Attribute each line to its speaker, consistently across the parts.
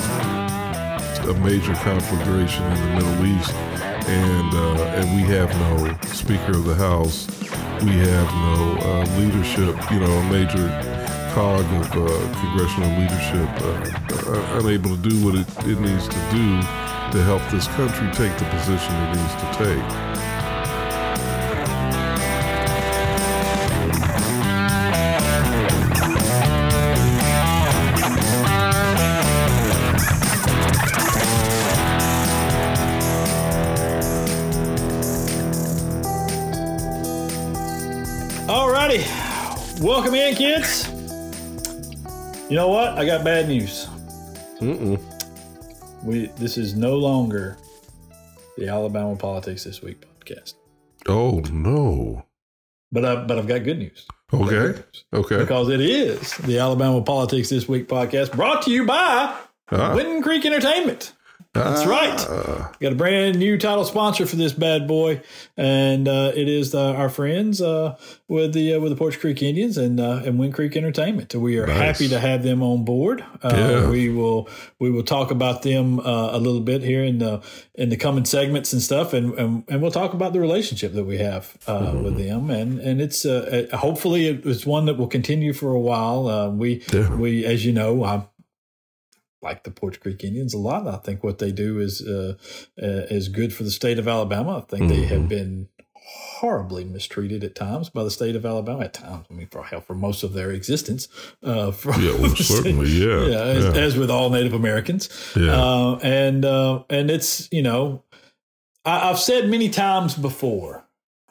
Speaker 1: a major conflagration in the Middle East, and uh, and we have no Speaker of the House, we have no uh, leadership, you know, a major cog of uh, congressional leadership uh, uh, unable to do what it, it needs to do to help this country take the position it needs to take.
Speaker 2: Welcome in, kids. You know what? I got bad news.
Speaker 1: Mm-mm.
Speaker 2: We this is no longer the Alabama Politics This Week podcast.
Speaker 1: Oh no!
Speaker 2: But I but I've got good news.
Speaker 1: Okay.
Speaker 2: Good news.
Speaker 1: Okay.
Speaker 2: Because it is the Alabama Politics This Week podcast, brought to you by. Ah. Wind Creek Entertainment. That's right. Uh, Got a brand new title sponsor for this bad boy, and uh, it is uh, our friends uh, with the uh, with the Poarch Creek Indians and uh, and Wind Creek Entertainment. We are nice. happy to have them on board. Yeah. We will we will talk about them a little bit here in the in the coming segments and stuff, and and, and we'll talk about the relationship that we have mm-hmm. with them, and and it's hopefully it's one that will continue for a while. we yeah. we as you know. I'm like the Poarch Creek Indians a lot. I think what they do is uh, uh, is good for the state of Alabama. I think mm-hmm. they have mm-hmm. been horribly mistreated at times by the state of Alabama. At times, I mean, for hell, for most of their existence. Uh,
Speaker 1: yeah, well, certainly, yeah,
Speaker 2: yeah, as, yeah, as, with all Native Americans. Yeah, uh, and uh, and it's you know, I, I've said many times before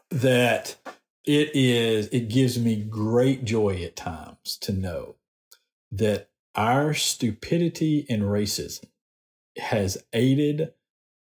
Speaker 2: that it is it gives me great joy at times to know that our stupidity and racism has aided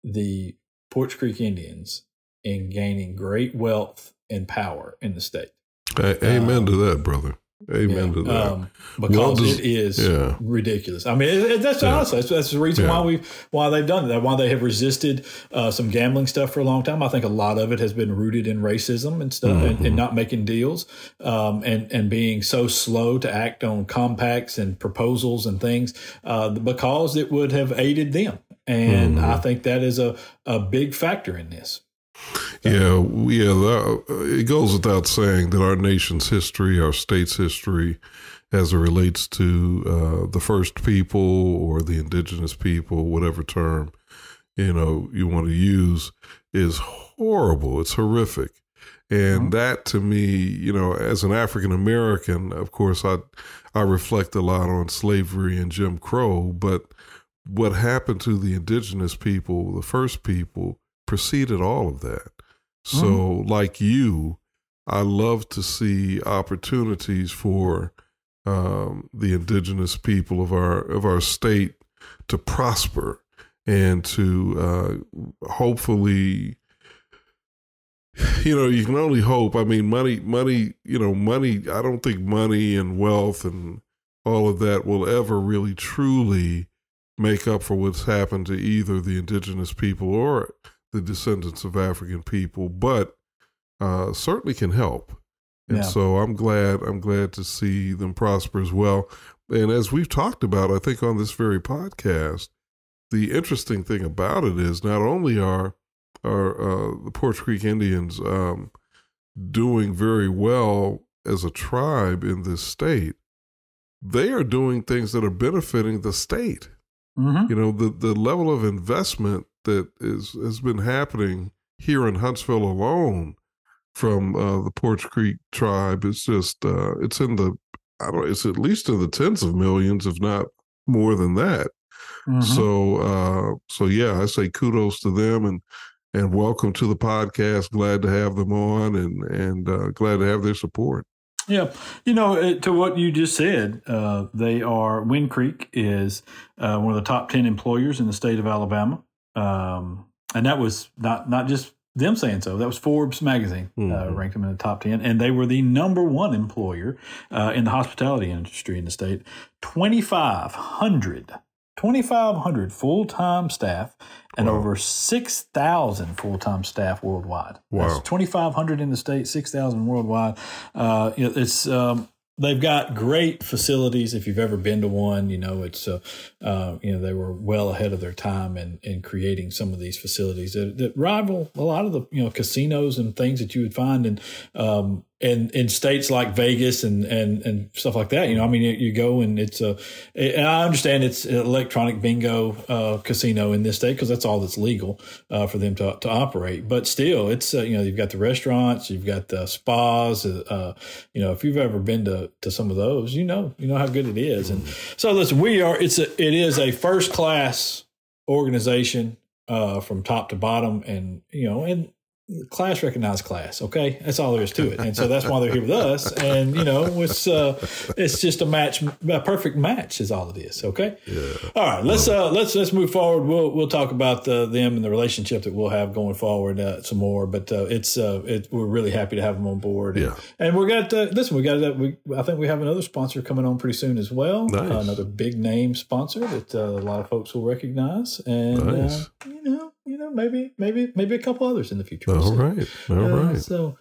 Speaker 2: the Poarch Creek Indians in gaining great wealth and power in the state.
Speaker 1: Amen um, to that, brother. Amen yeah, to that. Um,
Speaker 2: because well, it is yeah. ridiculous. I mean, it, it, that's yeah. honestly that's, that's, the reason why we why they've done that. Why they have resisted uh, some gambling stuff for a long time. I think a lot of it has been rooted in racism and stuff, mm-hmm. and, and, mm-hmm. not making deals, um, and and being so slow to act on compacts and proposals and things uh, because it would have aided them. And mm-hmm. I think that is a a big factor in this.
Speaker 1: Yeah, yeah. That, it goes without saying that our nation's history, our state's history, as it relates to uh, the first people or the indigenous people, whatever term you know you want to use, is horrible. It's horrific, and mm-hmm. that to me, you know, as an African American, of course, I I reflect a lot on slavery and Jim Crow, but what happened to the indigenous people, the first people, preceded all of that. So, mm-hmm. like you, I love to see opportunities for um, the indigenous people of our of our state to prosper and to uh, hopefully you know you can only hope i mean money money you know money i don't think money and wealth and all of that will ever really truly make up for what's happened to either the indigenous people or the descendants of African people, but uh, certainly can help. And yeah. so I'm glad I'm glad to see them prosper as well. And as we've talked about, I think on this very podcast, the interesting thing about it is not only are are uh, the Poarch Creek Indians um, doing very well as a tribe in this state, they are doing things that are benefiting the state. Mm-hmm. You know, the the level of investment that is has been happening here in Huntsville alone from uh, the Poarch Creek tribe. It's just uh, it's in the I don't know it's at least in the tens of millions, if not more than that. Mm-hmm. So uh, so yeah, I say kudos to them and and welcome to the podcast. Glad to have them on and and uh, glad to have their support.
Speaker 2: Yeah, you know, to what you just said, uh, they are Wind Creek is uh, one of the top ten employers in the state of Alabama. Um, and that was not not just them saying so. That was Forbes magazine uh, mm-hmm. uh, ranked them in the top ten, and they were the number one employer uh, in the hospitality industry in the state. 2,500, 2,500 full time staff, and wow. over six thousand full time staff worldwide. Wow, That's 2,500 in the state, six thousand worldwide. Uh, it's um, they've got great facilities. If you've ever been to one, you know it's uh, uh, you know they were well ahead of their time in, in creating some of these facilities that, that rival a lot of the you know casinos and things that you would find in um, in in states like Vegas and and and stuff like that. You know, I mean, you, you go and it's a. And I understand it's electronic bingo uh, casino in this state because that's all that's legal uh, for them to to operate. But still, it's uh, you know you've got the restaurants, you've got the spas. Uh, you know, if you've ever been to to some of those, you know you know how good it is. And so listen, we are. It's a it is a first class organization uh, from top to bottom, and you know, and class recognized class okay? That's all there is to it. And so that's why they're here with us. And you know it's uh it's just a match a perfect match is all it is okay? Yeah. all right let's uh let's let's move forward. We'll we'll talk about the, them and the relationship that we'll have going forward uh, some more. But uh, it's uh it, we're really happy to have them on board.
Speaker 1: Yeah.
Speaker 2: And we're got uh, listen we got that we i think we have another sponsor coming on pretty soon as well.
Speaker 1: Nice.
Speaker 2: uh, another big name sponsor that uh, a lot of folks will recognize. And
Speaker 1: nice.
Speaker 2: uh, you know you know, maybe, maybe, maybe a couple others in the future.
Speaker 1: All so, right, all uh, right.
Speaker 2: So,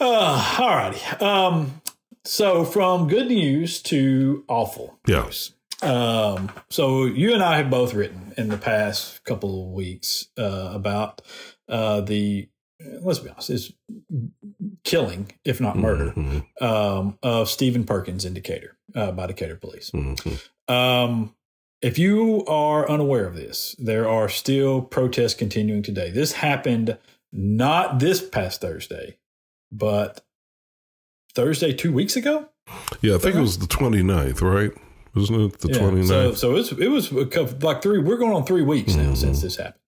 Speaker 2: uh, all righty. Um, so from good news to awful
Speaker 1: yeah.
Speaker 2: news. Um, so you and I have both written in the past couple of weeks uh, about uh, the let's be honest, is killing, if not murder,
Speaker 1: mm-hmm.
Speaker 2: um, of Stephen Perkins indicator Decatur uh, by Decatur police.
Speaker 1: Mm-hmm.
Speaker 2: Um, if you are unaware of this, there are still protests continuing today. This happened not this past Thursday, but Thursday two weeks ago.
Speaker 1: Yeah, I think it was the 29th, right? Wasn't it the yeah, 29th?
Speaker 2: So, so it's, it was like three, we're going on three weeks now mm-hmm. since this happened.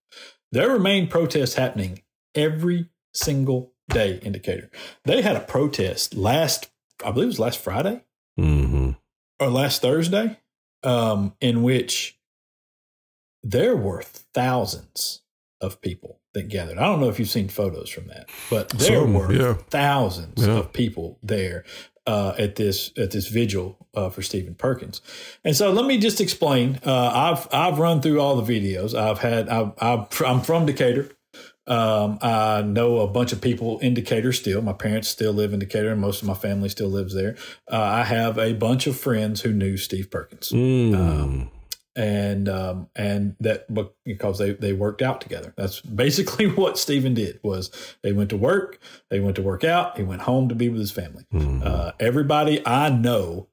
Speaker 2: There remain protests happening every single day in Decatur. They had a protest last, I believe it was last Friday
Speaker 1: mm-hmm.
Speaker 2: or last Thursday um, in which there were thousands of people that gathered. I don't know if you've seen photos from that, but there
Speaker 1: Some,
Speaker 2: were
Speaker 1: yeah.
Speaker 2: thousands
Speaker 1: yeah.
Speaker 2: of people there uh, at this at this vigil uh, for Stephen Perkins. And so let me just explain. Uh, I've I've run through all the videos. I've had i am from Decatur. Um, I know a bunch of people in Decatur still. My parents still live in Decatur, and most of my family still lives there. Uh, I have a bunch of friends who knew Steve Perkins,
Speaker 1: mm.
Speaker 2: um, and um, and that because they they worked out together. That's basically what Stephen did. Was they went to work, they went to work out, he went home to be with his family.
Speaker 1: Mm.
Speaker 2: Uh, everybody I know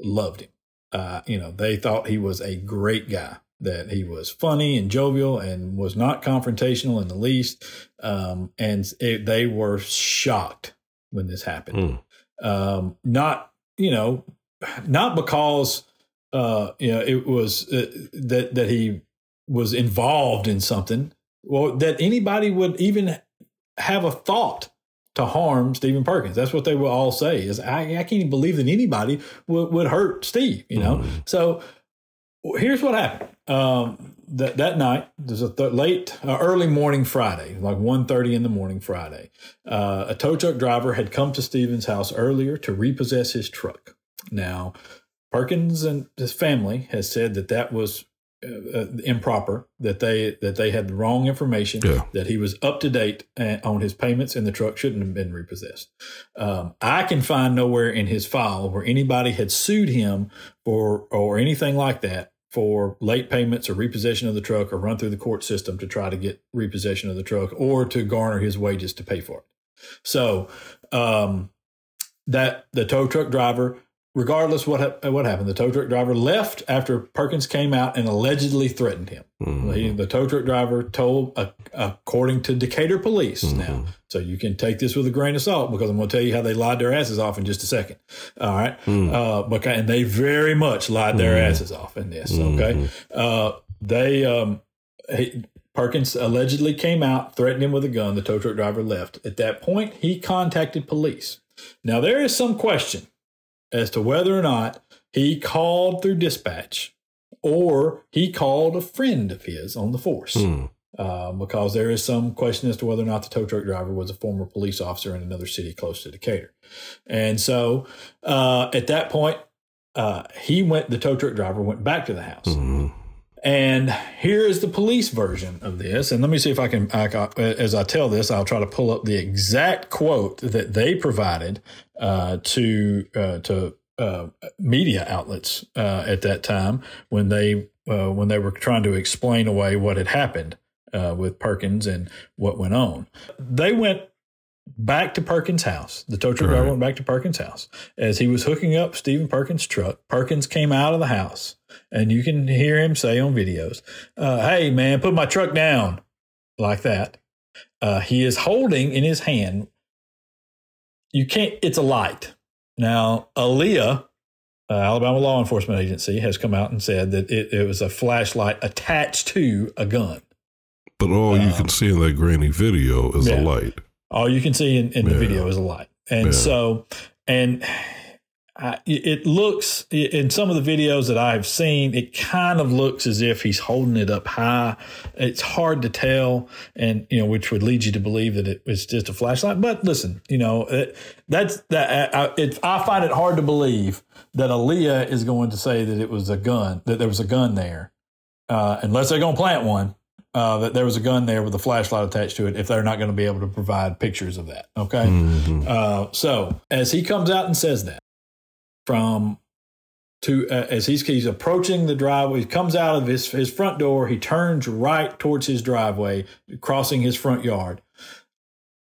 Speaker 2: loved him. Uh, you know, they thought he was a great guy that he was funny and jovial and was not confrontational in the least. Um, and it, they were shocked when this happened.
Speaker 1: Mm.
Speaker 2: Um, not, you know, not because, uh, you know, it was uh, that, that he was involved in something Well, that anybody would even have a thought to harm Stephen Perkins. That's what they will all say is I, I can't even believe that anybody would, would hurt Steve, you know?
Speaker 1: Mm.
Speaker 2: So here's what happened. Um, that that night there's a th- late uh, early morning friday like 1.30 in the morning friday uh, a tow truck driver had come to stephen's house earlier to repossess his truck. Now perkins and his family has said that that was uh, uh improper that they that they had the wrong information
Speaker 1: yeah.
Speaker 2: that he was up to date uh, on his payments and the truck shouldn't have been repossessed. Um, i can find nowhere in his file where anybody had sued him for or anything like that for late payments or repossession of the truck or run through the court system to try to get repossession of the truck or to garner his wages to pay for it. So um, that the tow truck driver regardless what ha- what happened, the tow truck driver left after Perkins came out and allegedly threatened him.
Speaker 1: Mm-hmm.
Speaker 2: He, the tow truck driver told, uh, according to Decatur police
Speaker 1: mm-hmm.
Speaker 2: now, so you can take this with a grain of salt because I'm going to tell you how they lied their asses off in just a second. All right,
Speaker 1: mm-hmm.
Speaker 2: uh, but and they very much lied their
Speaker 1: mm.
Speaker 2: asses off in this. Okay,
Speaker 1: Mm-hmm.
Speaker 2: uh, they um, he, Perkins allegedly came out, threatened him with a gun. The tow truck driver left. At that point, he contacted police. Now there is some question as to whether or not he called through dispatch or he called a friend of his on the force.
Speaker 1: Mm.
Speaker 2: Uh, because there is some question as to whether or not the tow truck driver was a former police officer in another city close to Decatur. And so uh, at that point, uh, he went, the tow truck driver went back to the house.
Speaker 1: Mm.
Speaker 2: And here is the police version of this. And let me see if I can, I, as I tell this, I'll try to pull up the exact quote that they provided uh, to uh, to uh, media outlets uh, at that time when they uh, when they were trying to explain away what had happened uh, with Perkins and what went on. They went back to Perkins' house. The tow truck driver went back to Perkins' house. As he was hooking up Stephen Perkins' truck, Perkins came out of the house, and you can hear him say on videos, uh, "Hey man, put my truck down," like that. Uh, he is holding in his hand. You can't. It's a light. Now, ALEA, uh, Alabama Law Enforcement Agency, has come out and said that it, it was a flashlight attached to a gun.
Speaker 1: But all you can um, see in that grainy video is yeah. a light.
Speaker 2: All you can see in, in the yeah. video is a light. And yeah. so, and I, it looks in some of the videos that I've seen, it kind of looks as if he's holding it up high. It's hard to tell, and you know, which would lead you to believe that it was just a flashlight. But listen, you know, it, that's that. I, it, I find it hard to believe that ALEA is going to say that it was a gun, that there was a gun there, uh, unless they're going to plant one uh, that there was a gun there with a flashlight attached to it if they're not going to be able to provide pictures of that. Okay. Mm-hmm. Uh, so as he comes out and says that from to uh, as he's, he's approaching the driveway, he comes out of his, his front door, he turns right towards his driveway, crossing his front yard.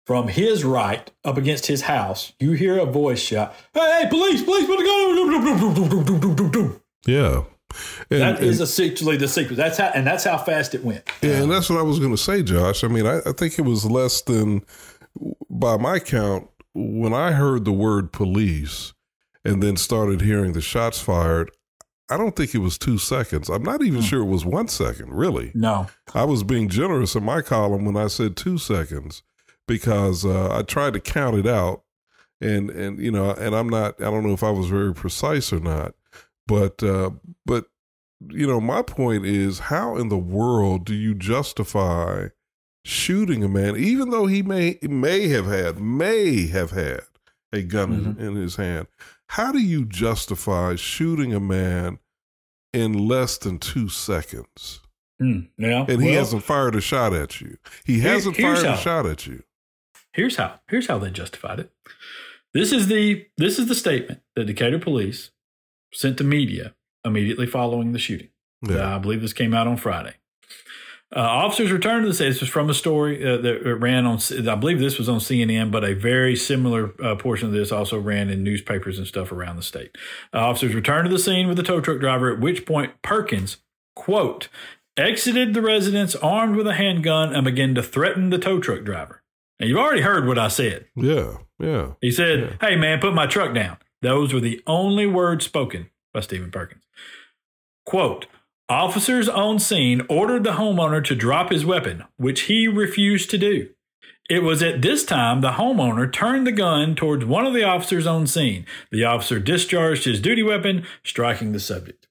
Speaker 2: From his right, up against his house, you hear a voice shout, Hey, hey police, police, put the gun.
Speaker 1: Yeah.
Speaker 2: And, that is essentially the secret. That's how, and that's how fast it went.
Speaker 1: Yeah, and that's what I was going to say, Josh. I mean, I, I think it was less than, by my count, when I heard the word police and then started hearing the shots fired. I don't think it was two seconds. I'm not even mm. sure it was one second, really.
Speaker 2: No.
Speaker 1: I was being generous in my column when I said two seconds because uh, I tried to count it out. And, and, you know, and I'm not, I don't know if I was very precise or not, but uh, but you know, my point is, how in the world do you justify shooting a man, even though he may may have had may have had a gun mm-hmm. in, in his hand? How do you justify shooting a man in less than two seconds?
Speaker 2: Mm, yeah,
Speaker 1: and he well, hasn't fired a shot at you. He hasn't fired how. a shot at you.
Speaker 2: Here's how. Here's how they justified it. This is the this is the statement that Decatur police sent to media immediately following the shooting. Yeah. Uh, I believe this came out on Friday. Uh, officers returned to the scene. This was from a story uh, that ran on, I believe this was on CNN, but a very similar uh, portion of this also ran in newspapers and stuff around the state. Uh, officers returned to the scene with the tow truck driver, at which point Perkins, quote, exited the residence armed with a handgun and began to threaten the tow truck driver. And you've already heard what I said.
Speaker 1: Yeah, yeah.
Speaker 2: He said,
Speaker 1: yeah.
Speaker 2: Hey, man, put my truck down. Those were the only words spoken by Stephen Perkins. Quote, Officers on scene ordered the homeowner to drop his weapon, which he refused to do. It was at this time the homeowner turned the gun towards one of the officers on scene. The officer discharged his duty weapon, striking the subject.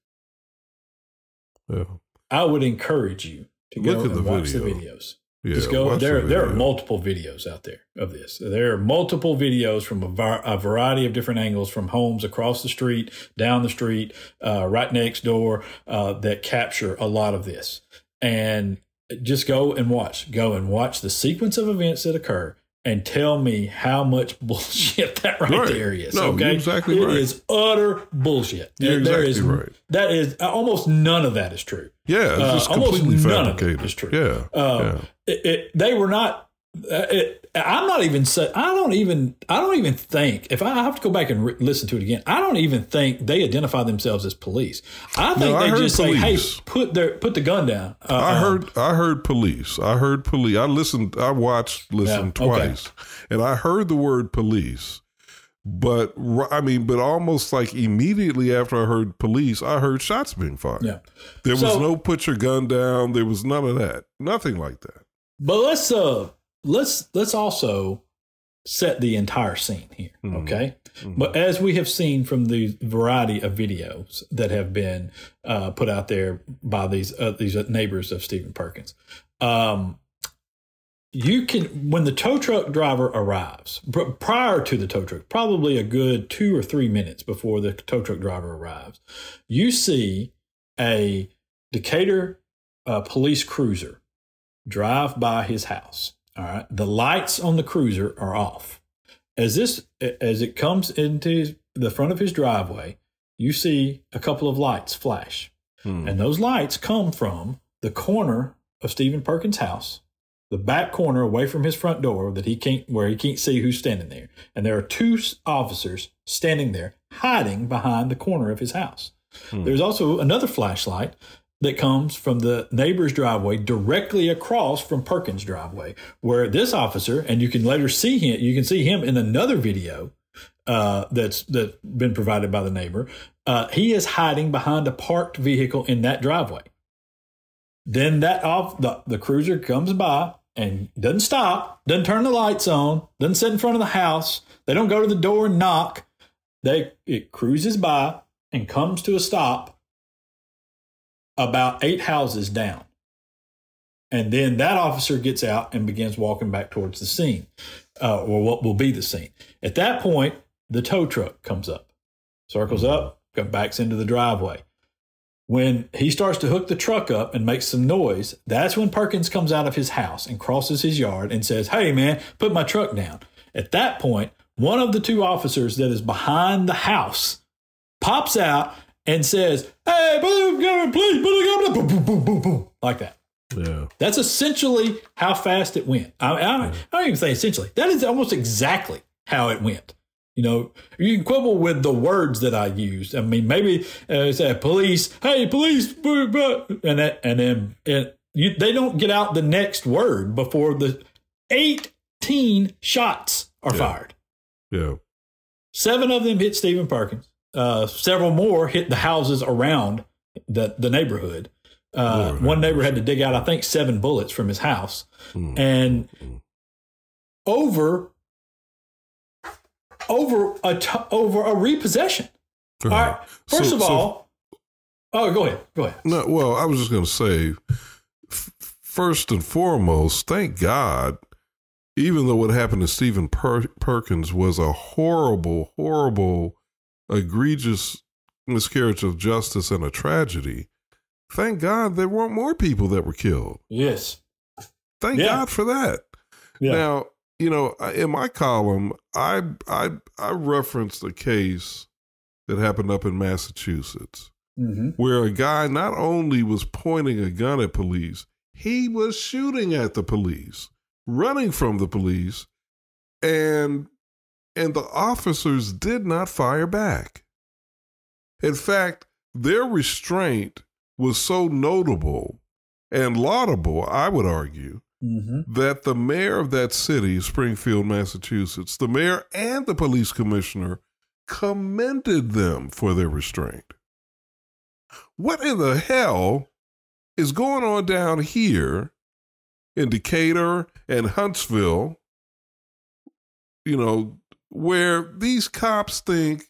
Speaker 2: Yeah. I would encourage you to Look go and watch video. the videos. Yeah, Just go. There, the there are multiple videos out there of this. There are multiple videos from a, var- a, variety of different angles, from homes across the street, down the street, uh, right next door, uh, that capture a lot of this. And just go and watch. Go and watch the sequence of events that occur, and tell me how much bullshit that right, right. there is. No, okay,
Speaker 1: exactly
Speaker 2: it
Speaker 1: right.
Speaker 2: It is utter bullshit.
Speaker 1: You're there exactly is, right.
Speaker 2: That is almost none of that is true.
Speaker 1: Yeah, it's just uh, completely almost fabricated. None of it is
Speaker 2: true.
Speaker 1: Yeah,
Speaker 2: uh, yeah. It, it, they were not. Uh, it, I'm not even. I don't even. I don't even think. If I have to go back and re- listen to it again, I don't even think they identify themselves as police. I think no, they just police. say, "Hey, put their put the gun down."
Speaker 1: Uh, I um, heard. I heard police. I heard police. I listened. I watched. Listened yeah, twice, okay. and I heard the word police. But I mean, but almost like immediately after I heard police, I heard shots being fired.
Speaker 2: Yeah.
Speaker 1: There was no put your gun down. There was none of that. Nothing like that.
Speaker 2: But let's uh let's let's also set the entire scene here, mm-hmm. okay? Mm-hmm. But as we have seen from the variety of videos that have been uh, put out there by these uh, these neighbors of Stephen Perkins, um, you can when the tow truck driver arrives prior to the tow truck, probably a good two or three minutes before the tow truck driver arrives, you see a Decatur uh, police cruiser drive by his house. All right. The lights on the cruiser are off. As this as it comes into the front of his driveway, you see a couple of lights flash. Hmm. And those lights come from the corner of Stephen Perkins' house, the back corner away from his front door that he can't where he can't see who's standing there. And there are two officers standing there hiding behind the corner of his house. Hmm. There's also another flashlight that comes from the neighbor's driveway directly across from Perkins' driveway, where this officer, and you can later see him, you can see him in another video uh, that's that's been provided by the neighbor. Uh, he is hiding behind a parked vehicle in that driveway. Then that off the, the cruiser comes by and doesn't stop, doesn't turn the lights on, doesn't sit in front of the house. They don't go to the door and knock. They it cruises by and comes to a stop about eight houses down. And then that officer gets out and begins walking back towards the scene, uh, or what will be the scene. At that point, the tow truck comes up, circles up, backs into the driveway. When he starts to hook the truck up and makes some noise, that's when Perkins comes out of his house and crosses his yard and says, Hey, man, put my truck down. At that point, one of the two officers that is behind the house pops out and says, "Hey, please, boom, boom, boom, boom, boom," like that.
Speaker 1: Yeah,
Speaker 2: that's essentially how fast it went. I, I, I don't even say essentially. That is almost exactly how it went. You know, you can quibble with the words that I used. I mean, maybe uh, say police, hey, police, and that, and then and you, they don't get out the next word before the eighteen shots are
Speaker 1: yeah.
Speaker 2: fired.
Speaker 1: Yeah,
Speaker 2: seven of them hit Stephen Perkins. Uh, several more hit the houses around the, the neighborhood. Uh, one neighbor had to dig out, I think, seven bullets from his house. Mm. And over over a t- over a repossession. Uh-huh. All right. First so, of all, so, oh, go ahead. Go ahead.
Speaker 1: No, well, I was just going to say, f- first and foremost, thank God. Even though what happened to Stephen per- Perkins was a horrible, horrible egregious miscarriage of justice and a tragedy, thank God there weren't more people that were killed.
Speaker 2: Yes.
Speaker 1: Thank yeah. God for that. Yeah. Now, you know, in my column, I I I referenced a case that happened up in Massachusetts mm-hmm. where a guy not only was pointing a gun at police, he was shooting at the police, running from the police, and and the officers did not fire back. In fact, their restraint was so notable and laudable, I would argue, mm-hmm. that the mayor of that city, Springfield, Massachusetts, the mayor and the police commissioner commended them for their restraint. What in the hell is going on down here in Decatur and Huntsville? You know, where these cops think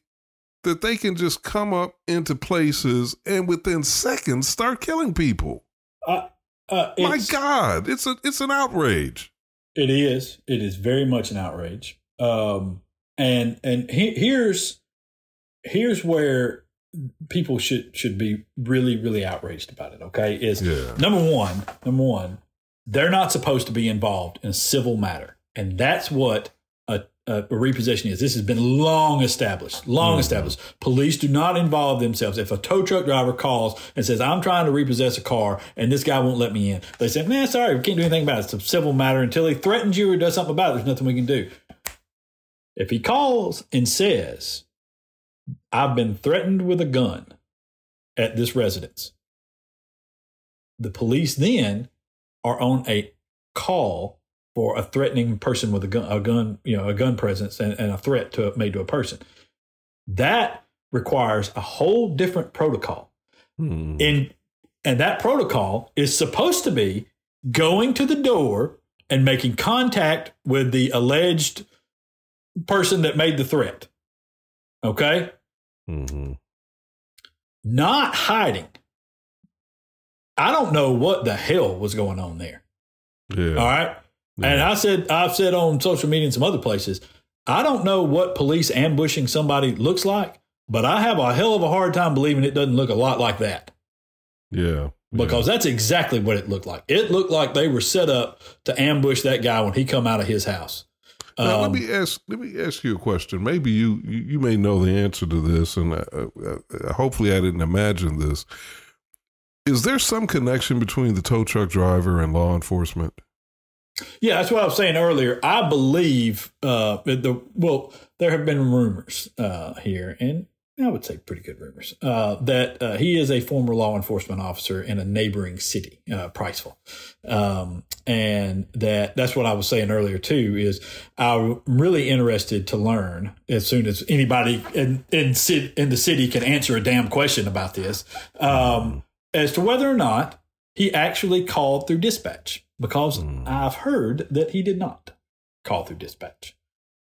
Speaker 1: that they can just come up into places and within seconds start killing people.
Speaker 2: Uh, uh,
Speaker 1: My God, it's a it's an outrage.
Speaker 2: It is. It is very much an outrage. Um, and and he, here's here's where people should should be really really outraged about it. Okay, is yeah. number one. Number one, they're not supposed to be involved in a civil matter, and that's what uh, repossession is. This has been long established, long mm-hmm. established. Police do not involve themselves. If a tow truck driver calls and says, I'm trying to repossess a car and this guy won't let me in, they say, man, sorry, we can't do anything about it. It's a civil matter until he threatens you or does something about it. There's nothing we can do. If he calls and says, I've been threatened with a gun at this residence, the police then are on a call for a threatening person with a gun, a gun, you know, a gun presence and, and a threat to made to a person. That requires a whole different protocol. Hmm. And and that protocol is supposed to be going to the door and making contact with the alleged person that made the threat. Okay? Mm-hmm. Not hiding. I don't know what the hell was going on there.
Speaker 1: Yeah.
Speaker 2: All right. Yeah. And I said, I've said on social media and some other places, I don't know what police ambushing somebody looks like, but I have a hell of a hard time believing it doesn't look a lot like that.
Speaker 1: Yeah.
Speaker 2: because yeah. that's exactly what it looked like. It looked like they were set up to ambush that guy when he come out of his house.
Speaker 1: Now, um, let me ask. Let me ask you a question. Maybe you you, you may know the answer to this, and uh, uh, hopefully, I didn't imagine this. Is there some connection between the tow truck driver and law enforcement?
Speaker 2: Yeah, that's what I was saying earlier. I believe uh, the well, there have been rumors uh, here, and I would say pretty good rumors, uh, that uh, he is a former law enforcement officer in a neighboring city, uh, Priceville. Um, and that that's what I was saying earlier too, is I'm really interested to learn as soon as anybody in, in, in the city can answer a damn question about this, um, as to whether or not he actually called through dispatch, because mm. I've heard that he did not call through dispatch,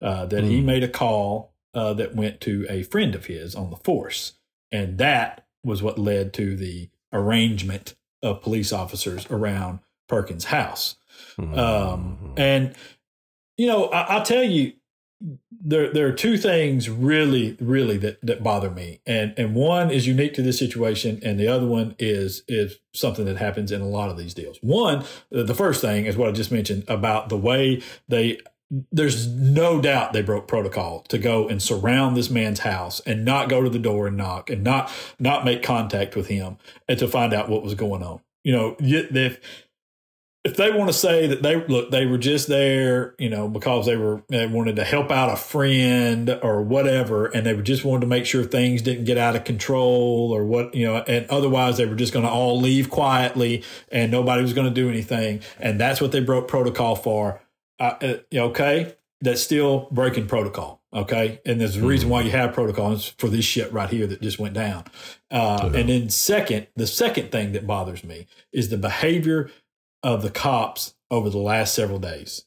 Speaker 2: uh, that mm. he made a call uh, that went to a friend of his on the force. And that was what led to the arrangement of police officers around Perkins' house. Mm-hmm. Um, and, you know, I, will tell you, there, there are two things really, really that, that bother me. And, and one is unique to this situation. And the other one is, is something that happens in a lot of these deals. One, the first thing is what I just mentioned about the way they there's no doubt they broke protocol to go and surround this man's house and not go to the door and knock and not not make contact with him and to find out what was going on. You know, if if they want to say that they look they were just there, you know, because they were they wanted to help out a friend or whatever, and they were just wanted to make sure things didn't get out of control or what you know, and otherwise they were just going to all leave quietly and nobody was going to do anything, and that's what they broke protocol for uh, okay, that's still breaking protocol. Okay. And there's a reason why you have protocols for this shit right here that just went down. Uh, yeah. And then, second, the second thing that bothers me is the behavior of the cops over the last several days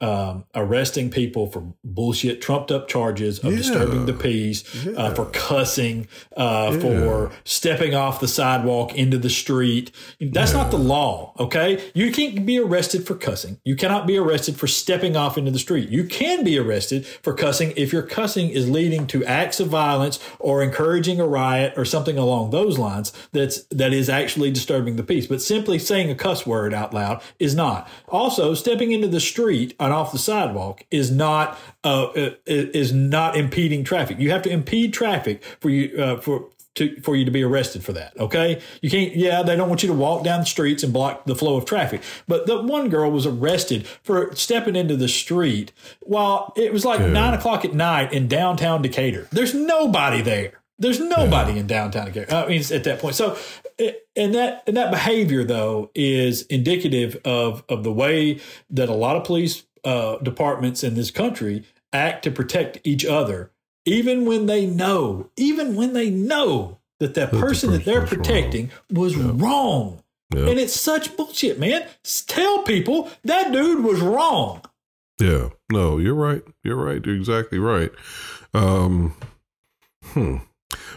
Speaker 2: um, arresting people for bullshit, trumped up charges of yeah. disturbing the peace, yeah. uh, for cussing, uh, yeah. for stepping off the sidewalk into the street. That's not the law, okay? You can't be arrested for cussing. You cannot be arrested for stepping off into the street. You can be arrested for cussing if your cussing is leading to acts of violence or encouraging a riot or something along those lines that's that is actually disturbing the peace. But simply saying a cuss word out loud is not. Also, stepping into the street off the sidewalk is not uh, is not impeding traffic. You have to impede traffic for you uh, for to, for you to be arrested for that. Okay, you can't. Yeah, they don't want you to walk down the streets and block the flow of traffic. But the one girl was arrested for stepping into the street while it was like nine o'clock at night in downtown Decatur. There's nobody there. There's nobody yeah. in downtown Decatur. I mean, at that point. So, and that and that behavior though is indicative of of the way that a lot of police uh, departments in this country act to protect each other, even when they know, even when they know that that, that person, the person that they're protecting wrong. was wrong. And it's such bullshit, man. Tell people that dude was wrong.
Speaker 1: Yeah. No, you're right. You're right. You're exactly right. Um, hmm.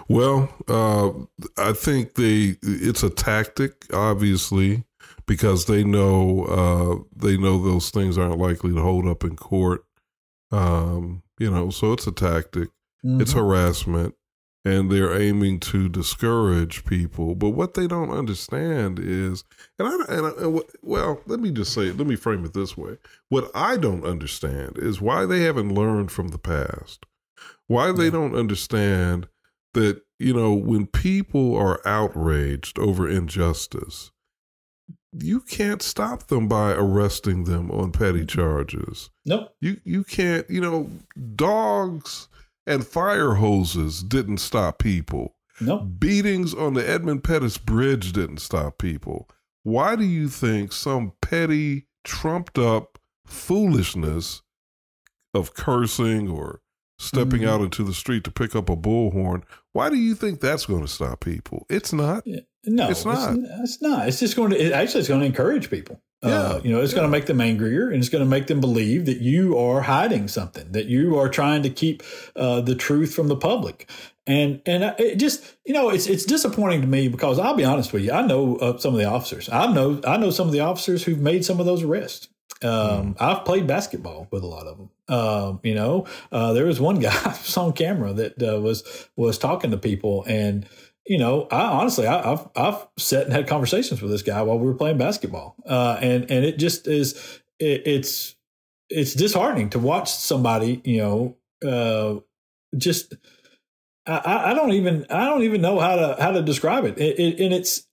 Speaker 1: Well, uh, I think they it's a tactic, obviously, because they know uh, they know those things aren't likely to hold up in court. Um, you know, so it's a tactic. Mm-hmm. It's harassment, and they're aiming to discourage people. But what they don't understand is, and I, and, I, and well, let me just say, let me frame it this way: what I don't understand is why they haven't learned from the past. Why they don't understand that you know when people are outraged over injustice you can't stop them by arresting them on petty charges.
Speaker 2: Nope.
Speaker 1: You you can't, you know, dogs and fire hoses didn't stop people.
Speaker 2: Nope.
Speaker 1: Beatings on the Edmund Pettus Bridge didn't stop people. Why do you think some petty, trumped up foolishness of cursing or stepping mm-hmm. out into the street to pick up a bullhorn, why do you think that's going to stop people? It's not. Yeah.
Speaker 2: No, it's not. It's, it's, not. It's just going to. It actually, it's going to encourage people. Uh, yeah, uh, you know, it's yeah. going to make them angrier, and it's going to make them believe that you are hiding something, that you are trying to keep uh, the truth from the public. And and it just you know it's it's disappointing to me because I'll be honest with you, I know uh, some of the officers. I know I know some of the officers who've made some of those arrests. Um, mm. I've played basketball with a lot of them. Um, you know, uh, there was one guy on camera that uh, was was talking to people and you know, I honestly, I, have I've sat and had conversations with this guy while we were playing basketball, uh, and and it just is it, it's it's disheartening to watch somebody, you know, uh, just I, I, don't even I don't even know how to how to describe it, it, it and it's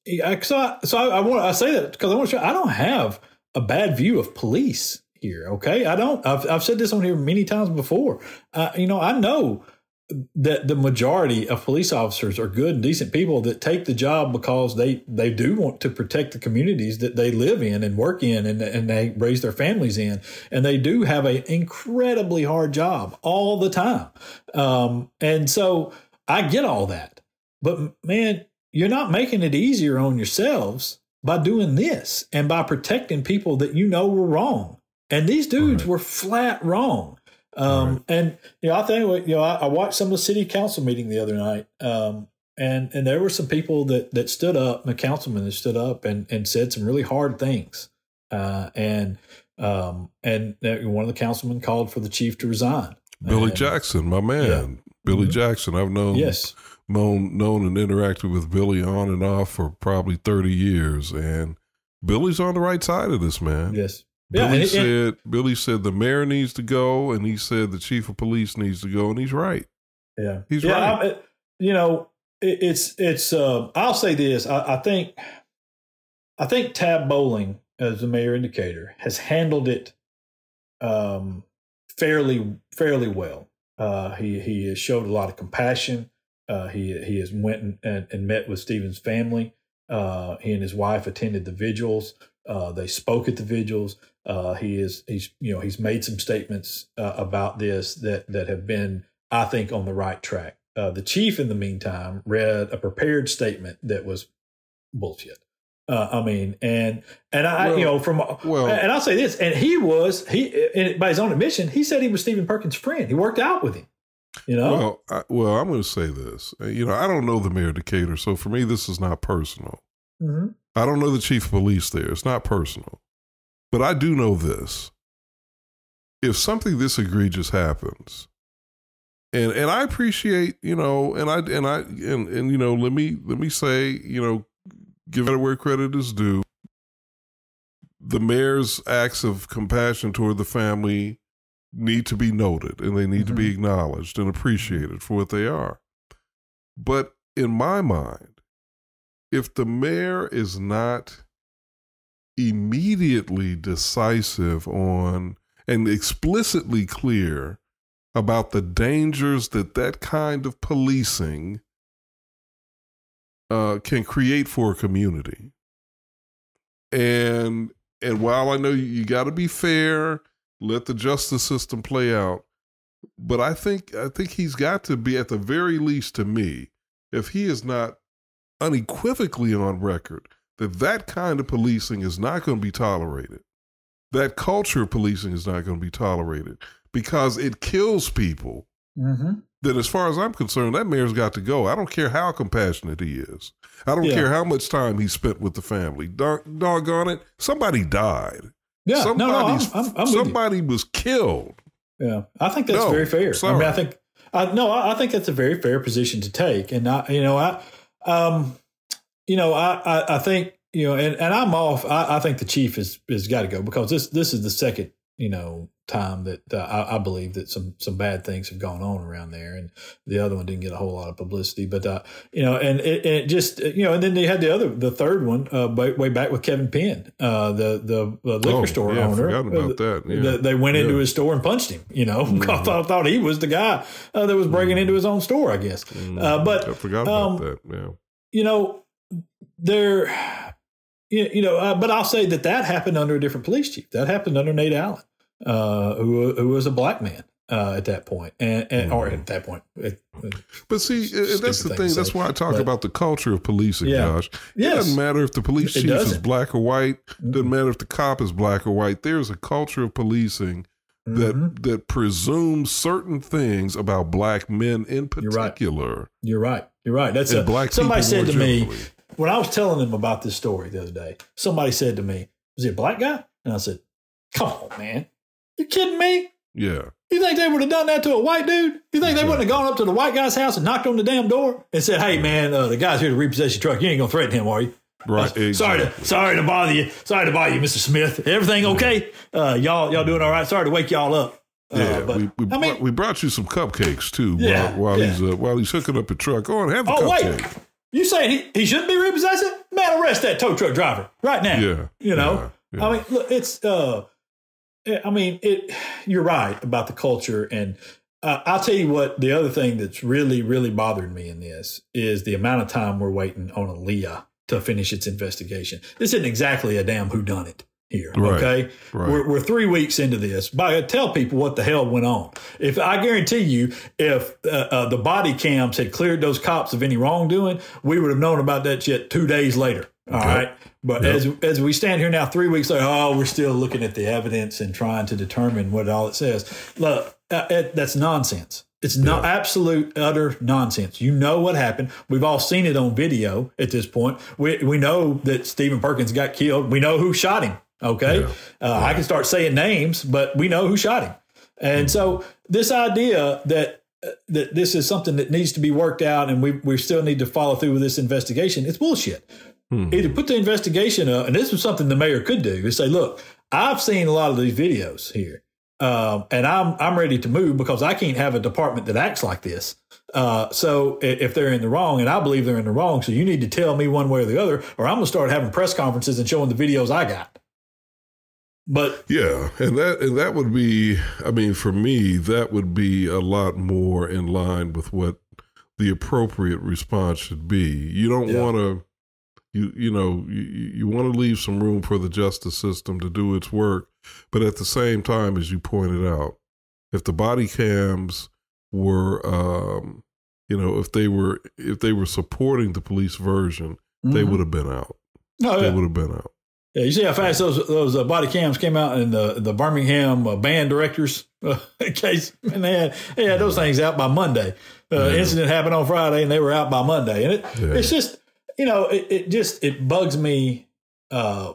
Speaker 2: so I, so I, I want I say that because I want to show I don't have a bad view of police here. Okay, I don't. I've I've said this on here many times before. Uh, you know, I know that the majority of police officers are good and decent people that take the job because they they do want to protect the communities that they live in and work in and, and they raise their families in. And they do have an incredibly hard job all the time. Um, and so i get all that but man you're not making it easier on yourselves by doing this and by protecting people that you know were wrong. And these dudes right. were flat wrong um, right. And you know, I think you know, I, I, watched some of the city council meeting the other night, um, and and there were some people that that stood up, the councilman that stood up and and said some really hard things, uh, and um, and one of the councilmen called for the chief to resign.
Speaker 1: Billy and, Jackson, my man, yeah. Billy mm-hmm. Jackson. I've known yes. known known and interacted with Billy on and off for probably thirty years, and Billy's on the right side of this, man.
Speaker 2: Yes.
Speaker 1: Billy yeah, and, said and, Billy said the mayor needs to go, and he said the chief of police needs to go, and he's right.
Speaker 2: Yeah,
Speaker 1: he's
Speaker 2: yeah,
Speaker 1: right. I,
Speaker 2: you know, it, it's it's. Uh, I'll say this. I, I, think, I think Tab Bowling, as the mayor in Decatur, has handled it um, fairly fairly well. Uh, he he has showed a lot of compassion. Uh, he he has went and, and, met with Stephen's family. Uh, he and his wife attended the vigils. Uh, they spoke at the vigils. Uh, he is he's you know he's made some statements uh, about this that that have been I think on the right track. Uh, the chief, in the meantime, read a prepared statement that was bullshit. Uh, I mean, and and I well, you know from well, and I'll say this, and he was he by his own admission, he said he was Stephen Perkins' friend. He worked out with him. You know.
Speaker 1: Well, I, well, I'm going to say this. You know, I don't know the mayor Decatur, so for me, this is not personal. Mm-hmm. I don't know the chief of police there. It's not personal. But I do know this. If something this egregious happens, and and I appreciate, you know, and I and I and and you know, let me let me say, you know, give it where credit is due. The mayor's acts of compassion toward the family need to be noted and they need mm-hmm. to be mm-hmm. acknowledged and appreciated for what they are. But in my mind, if the mayor is not immediately decisive on and explicitly clear about the dangers that that kind of policing uh, can create for a community. And and while I know you, you got to be fair, let the justice system play out, but I think I think he's got to be at the very least to me, if he is not unequivocally on record that that kind of policing is not going to be tolerated. That culture of policing is not going to be tolerated because it kills people. Mm-hmm. That, as far as I'm concerned, that mayor's got to go. I don't care how compassionate he is. I don't yeah. care how much time he spent with the family. Dog, doggone it, somebody died.
Speaker 2: Yeah, no, no, I'm, I'm, I'm
Speaker 1: somebody was killed.
Speaker 2: Yeah, I think that's no, very fair. Sorry. I mean, I think, I, no, I, I think that's a very fair position to take. And I, you know, I, um, you know, I, I, I think you know, and, and I'm off. I, I think the chief is has got to go because this this is the second you know time that uh, I, I, believe that some some bad things have gone on around there, and the other one didn't get a whole lot of publicity. But uh, you know, and it, it, just you know, and then they had the other, the third one, uh, way, way, back with Kevin Penn, uh, the the liquor oh, store
Speaker 1: yeah,
Speaker 2: owner.
Speaker 1: I about that. Yeah.
Speaker 2: The, they went yeah. into his store and punched him. You know, mm. I thought, thought he was the guy uh, that was breaking mm. into his own store. I guess, mm. but
Speaker 1: I forgot um, about that. Yeah,
Speaker 2: you know, there you know, uh, but I'll say that that happened under a different police chief. That happened under Nate Allen, uh, who who was a black man uh, at that point, and, and or at that point. It,
Speaker 1: but see, that's the thing. thing that's why I talk but, about the culture of policing, yeah. Josh. It yes. doesn't matter if the police chief is black or white. Mm-hmm. Doesn't matter if the cop is black or white. There's a culture of policing that mm-hmm. that presumes certain things about black men in particular.
Speaker 2: You're right. You're right. You're right. That's a, black. Somebody said to generally. me when I was telling them about this story the other day, somebody said to me, "Was he a black guy?" And I said, "Come on, man, you kidding me?
Speaker 1: Yeah.
Speaker 2: You think they would have done that to a white dude? You think they wouldn't have gone up to the white guy's house and knocked on the damn door and said, "Hey, man, uh, the guy's here to repossess your truck. You ain't gonna threaten him, are you?"
Speaker 1: Right.
Speaker 2: Exactly. Sorry to sorry to bother you. Sorry to bother you, Mister Smith. Everything okay? Uh, y'all y'all doing all right? Sorry to wake y'all up.
Speaker 1: Uh, yeah, but, we, we, I mean, we brought you some cupcakes too yeah, while, while yeah. he's uh, while he's hooking up your truck. Go and have a oh, cupcake. Wait.
Speaker 2: You saying he, he shouldn't be repossessing? Man, arrest that tow truck driver right now.
Speaker 1: Yeah.
Speaker 2: You know? Yeah, I mean, look, it's uh I mean, it. You're right about the culture, and uh, I'll tell you what. The other thing that's really, really bothering me in this is the amount of time we're waiting on ALEA to finish its investigation. This isn't exactly a damn whodunit here. Right, okay, right. We're, we're three weeks into this. But I tell people what the hell went on. If I guarantee you, if uh, uh, the body cams had cleared those cops of any wrongdoing, we would have known about that shit two days later. All okay. right. But yep. as as we stand here now, three weeks later, oh, we're still looking at the evidence and trying to determine what all it says. Look, uh, it, that's nonsense. It's not yeah. absolute utter nonsense. You know what happened. We've all seen it on video at this point. We we know that Stephen Perkins got killed. We know who shot him. Okay, yeah. Uh, yeah. I can start saying names, but we know who shot him. And mm-hmm. so this idea that uh, that this is something that needs to be worked out, and we we still need to follow through with this investigation, it's bullshit. Hmm. Either put the investigation up, and this was something the mayor could do, is say, look, I've seen a lot of these videos here. Um, and I'm I'm ready to move because I can't have a department that acts like this. Uh, so if they're in the wrong, and I believe they're in the wrong, so you need to tell me one way or the other, or I'm gonna start having press conferences and showing the videos I got. But
Speaker 1: yeah, and that and that would be, I mean, for me, that would be a lot more in line with what the appropriate response should be. You don't yeah. want to you you know you, you want to leave some room for the justice system to do its work but at the same time as you pointed out if the body cams were um, you know if they were if they were supporting the police version mm-hmm. they would have been out oh, yeah. they would have been out
Speaker 2: yeah, you see how fast those those uh, body cams came out in the the Birmingham uh, band directors uh, case, and they had they had those things out by Monday. Uh, yeah. Incident happened on Friday, and they were out by Monday. And it, yeah. it's just you know, it, it just it bugs me. Uh,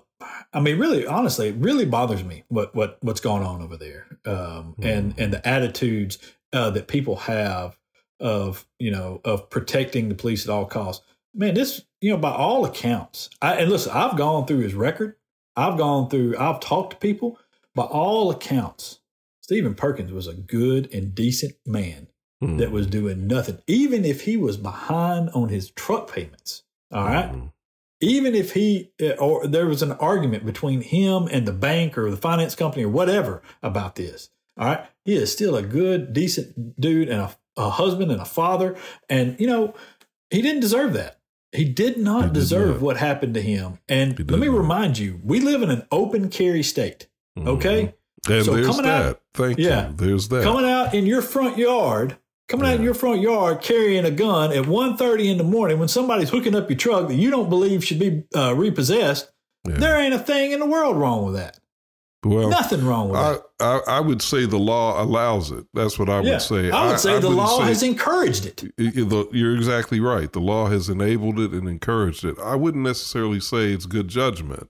Speaker 2: I mean, really, honestly, it really bothers me what what what's going on over there, um, mm. and and the attitudes uh, that people have of you know of protecting the police at all costs. Man, this you know by all accounts, I, and listen, I've gone through his record. I've gone through. I've talked to people. By all accounts, Stephen Perkins was a good and decent man mm. that was doing nothing, even if he was behind on his truck payments. All right? mm-hmm. Even if he eh, or there was an argument between him and the bank or the finance company or whatever about this. All right. He is still a good, decent dude and a, a husband and a father. And, you know, he didn't deserve that. He did not he deserve not. what happened to him. And let me not. remind you, we live in an open carry state. Okay.
Speaker 1: Mm-hmm. And so there's coming that. Out, Thank yeah, you. There's that.
Speaker 2: Coming out in your front yard coming yeah. out in your front yard carrying a gun at 1.30 in the morning when somebody's hooking up your truck that you don't believe should be uh, repossessed yeah. there ain't a thing in the world wrong with that well, nothing wrong with
Speaker 1: I,
Speaker 2: that.
Speaker 1: I, I, would say the law allows it. That's what I yeah, would say.
Speaker 2: I would say I, the law say, has encouraged it.
Speaker 1: You're exactly right. The law has enabled it and encouraged it. I wouldn't necessarily say it's good judgment,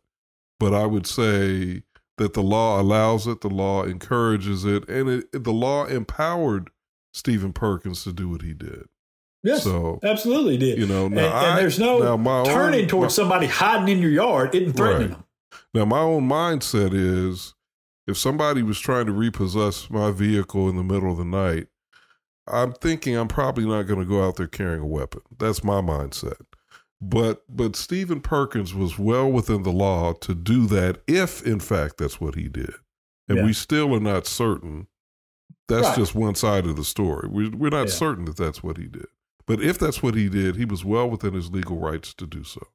Speaker 1: but I would say that the law allows it, the law encourages it, and it, the law empowered Stephen Perkins to do what he did.
Speaker 2: Yes, so, absolutely did.
Speaker 1: You know,
Speaker 2: and, I, and, there's no turning own, towards my, somebody hiding in your yard, isn't threatening right. them.
Speaker 1: Now, my own mindset is if somebody was trying to repossess my vehicle in the middle of the night, I'm thinking I'm probably not going to go out there carrying a weapon. That's my mindset. But but Stephen Perkins was well within the law to do that if in fact that's what he did. And yeah. we still are not certain that's right. just one side of the story. We're, we're not yeah. certain that that's what he did. But if that's what he did, he was well within his legal rights to do so.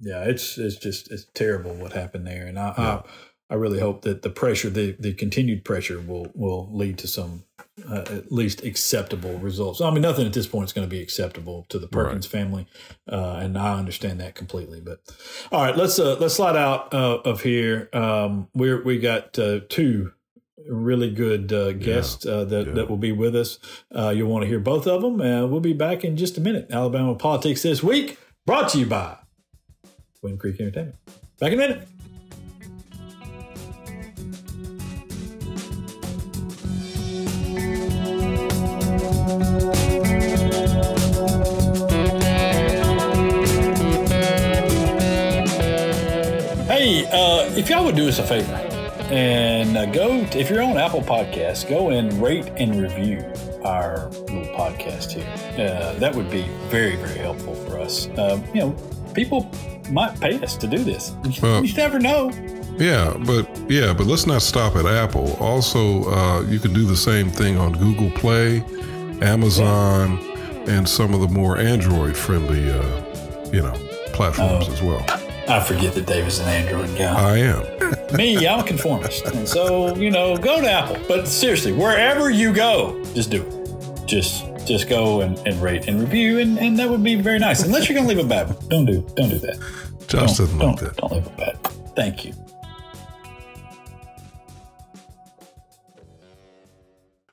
Speaker 2: Yeah, it's it's just it's terrible what happened there, and I yeah. I, I, really hope that the pressure, the the continued pressure, will will lead to some uh, at least acceptable results. I mean, nothing at this point is going to be acceptable to the Perkins right. family, uh, and I understand that completely. But all right, let's uh, let's slide out uh, of here. Um, we're we got uh, two really good uh, guest yeah, uh, that, yeah. that will be with us. Uh, you'll want to hear both of them. And we'll be back in just a minute. Alabama Politics This Week, brought to you by Wind Creek Entertainment. Back in a minute. Hey, uh, if y'all would do us a favor and uh, go, to, if you're on Apple Podcasts, go and rate and review our little podcast here. Uh, that would be very, very helpful for us. Um, you know, people might pay us to do this. Well, you never know.
Speaker 1: Yeah, but yeah, but let's not stop at Apple. Also, uh, you can do the same thing on Google Play, Amazon, and some of the more Android-friendly, uh, you know, platforms oh, as well.
Speaker 2: I forget that Dave is an Android guy.
Speaker 1: I am.
Speaker 2: Me, I'm a conformist, and so you know, go to Apple. But seriously, wherever you go, just do it. Just just go and, and rate and review, and, and that would be very nice. Unless you're gonna leave a bad one, don't do don't do that.
Speaker 1: Josh don't, doesn't don't, that.
Speaker 2: Don't leave a bad. Thank you.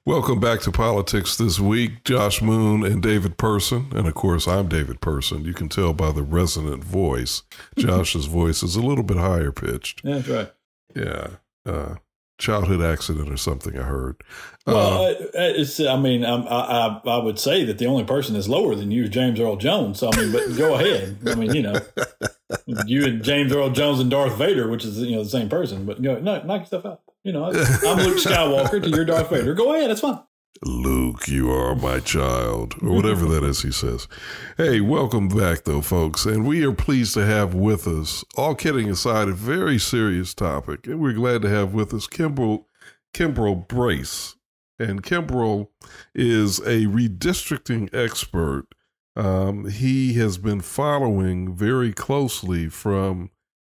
Speaker 1: Welcome back to Politics This Week. Josh Moon and David Person. And of course, I'm David Person. You can tell by the resonant voice. Josh's voice is a little bit higher pitched.
Speaker 2: Yeah, that's right.
Speaker 1: Yeah. Uh, childhood accident or something, I heard.
Speaker 2: Well, uh, it's, I mean, I, I, I would say that the only person that's lower than you is James Earl Jones. So, I mean, but go ahead. I mean, you know, you and James Earl Jones and Darth Vader, which is, you know, the same person, but go, no, knock yourself out. You know, I'm Luke Skywalker to your Darth Vader. Go ahead, it's fine.
Speaker 1: Luke, you are my child, or whatever that is he says. Hey, welcome back, though, folks. And we are pleased to have with us, all kidding aside, a very serious topic. And we're glad to have with us Kimbrel, Kimbrel Brace. And Kimbrel is a redistricting expert. Um, he has been following very closely from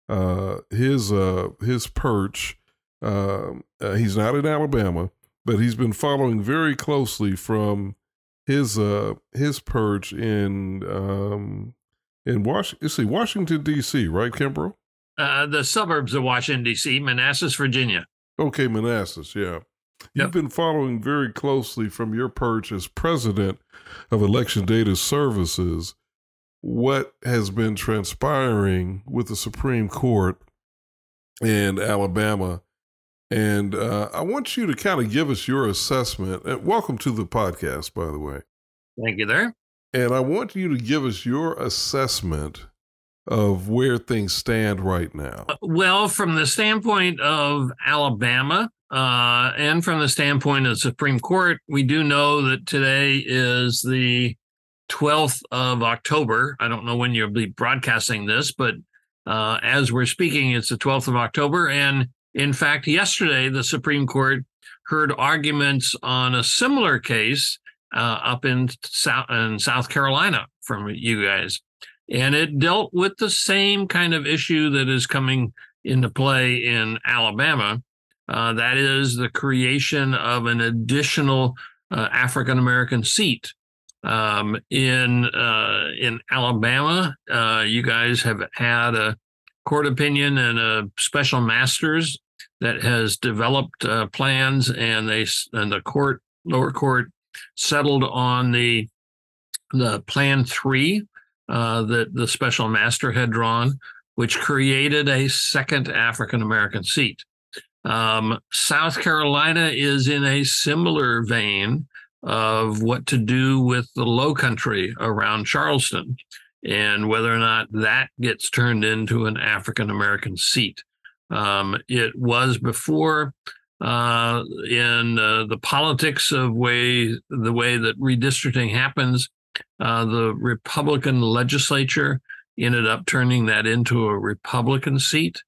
Speaker 1: uh, his uh, his perch um, uh, he's not in Alabama, but he's been following very closely from his uh, his perch in um, in Washington. See Washington D.C. Right, Kimbrel?
Speaker 3: Uh, the suburbs of Washington D.C., Manassas, Virginia.
Speaker 1: Okay, Manassas. Yeah. Yep. You've been following very closely from your perch as president of Election Data Services what has been transpiring with the Supreme Court in Alabama and uh, I want you to kind of give us your assessment. And welcome to the podcast, by the way.
Speaker 3: Thank you, there.
Speaker 1: And I want you to give us your assessment of where things stand right now. Uh,
Speaker 3: well, from the standpoint of Alabama uh, and from the standpoint of the Supreme Court, we do know that today is the 12th of October. I don't know when you'll be broadcasting this, but uh, as we're speaking, it's the 12th of October. And in fact, yesterday, the Supreme Court heard arguments on a similar case uh, up in South, in South Carolina from you guys. And it dealt with the same kind of issue that is coming into play in Alabama. Uh, that is the creation of an additional uh, African American seat. Um, in uh, in Alabama, uh, you guys have had a court opinion and a special masters that has developed uh, plans, and they and the court lower court settled on the the plan three uh, that the special master had drawn, which created a second African American seat. Um, South Carolina is in a similar vein of what to do with the low country around Charleston and whether or not that gets turned into an African American seat. Um, it was before uh, in uh, the politics of way the way that redistricting happens. Uh, the Republican legislature ended up turning that into a Republican seat.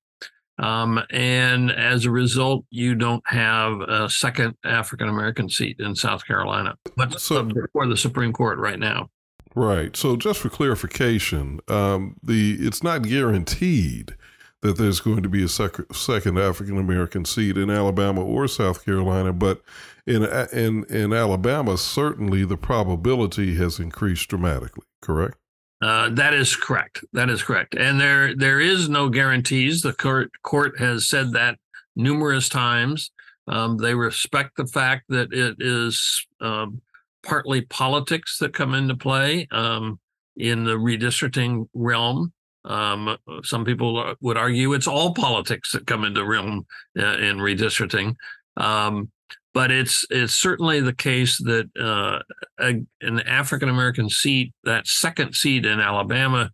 Speaker 3: Um, and as a result, you don't have a second African American seat in South Carolina. But so, before the Supreme Court right now.
Speaker 1: Right. So just for clarification, um, the it's not guaranteed that there's going to be a sec- second African American seat in Alabama or South Carolina, but in in in Alabama, certainly the probability has increased dramatically. Correct.
Speaker 3: Uh, that is correct. That is correct. And there there is no guarantees. The court court has said that numerous times. Um, they respect the fact that it is um, partly politics that come into play um, in the redistricting realm. Um, some people would argue it's all politics that come into realm uh, in redistricting. Um, but it's it's certainly the case that uh, a, an African American seat, that second seat in Alabama,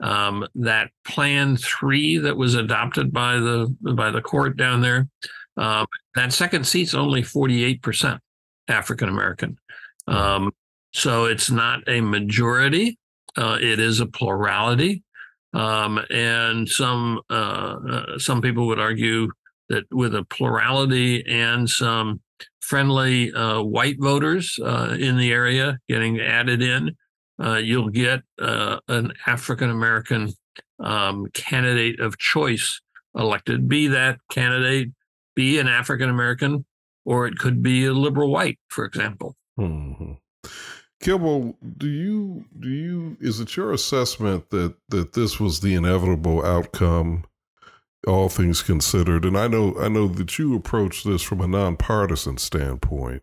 Speaker 3: Um, that Plan Three that was adopted by the by the court down there, um, that second seat's only forty eight percent African American. Um, so it's not a majority; uh, it is a plurality. Um, and some uh, uh, some people would argue that with a plurality and some friendly uh, white voters uh, in the area getting added in, uh, you'll get uh, an African American um, candidate of choice elected. Be that candidate be an African American, or it could be a liberal white, for example.
Speaker 1: Mm-hmm. Kimball, do you do you is it your assessment that that this was the inevitable outcome, all things considered? And I know I know that you approach this from a nonpartisan standpoint.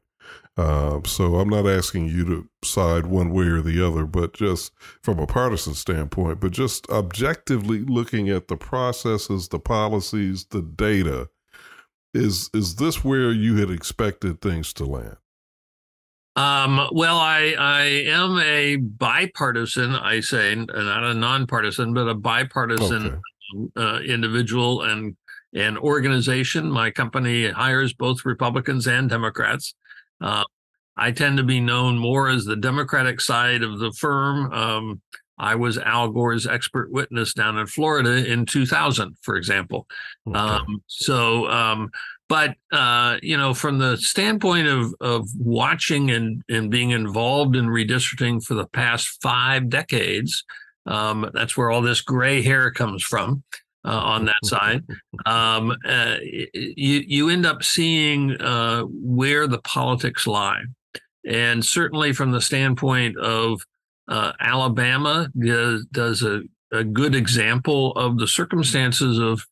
Speaker 1: Uh, so I'm not asking you to side one way or the other, but just from a partisan standpoint, but just objectively looking at the processes, the policies, the data. Is is this where you had expected things to land?
Speaker 3: Um, well, I I am a bipartisan. I say not a nonpartisan, but a bipartisan okay. uh, individual and and organization. My company hires both Republicans and Democrats. Uh, I tend to be known more as the Democratic side of the firm. Um, I was Al Gore's expert witness down in Florida in 2000, for example. Okay. Um, so um, but uh, you know, from the standpoint of of watching and and being involved in redistricting for the past five decades, um, that's where all this gray hair comes from. Uh, on that side, um, uh, you you end up seeing uh, where the politics lie, and certainly from the standpoint of uh, Alabama does, does a, a good example of the circumstances of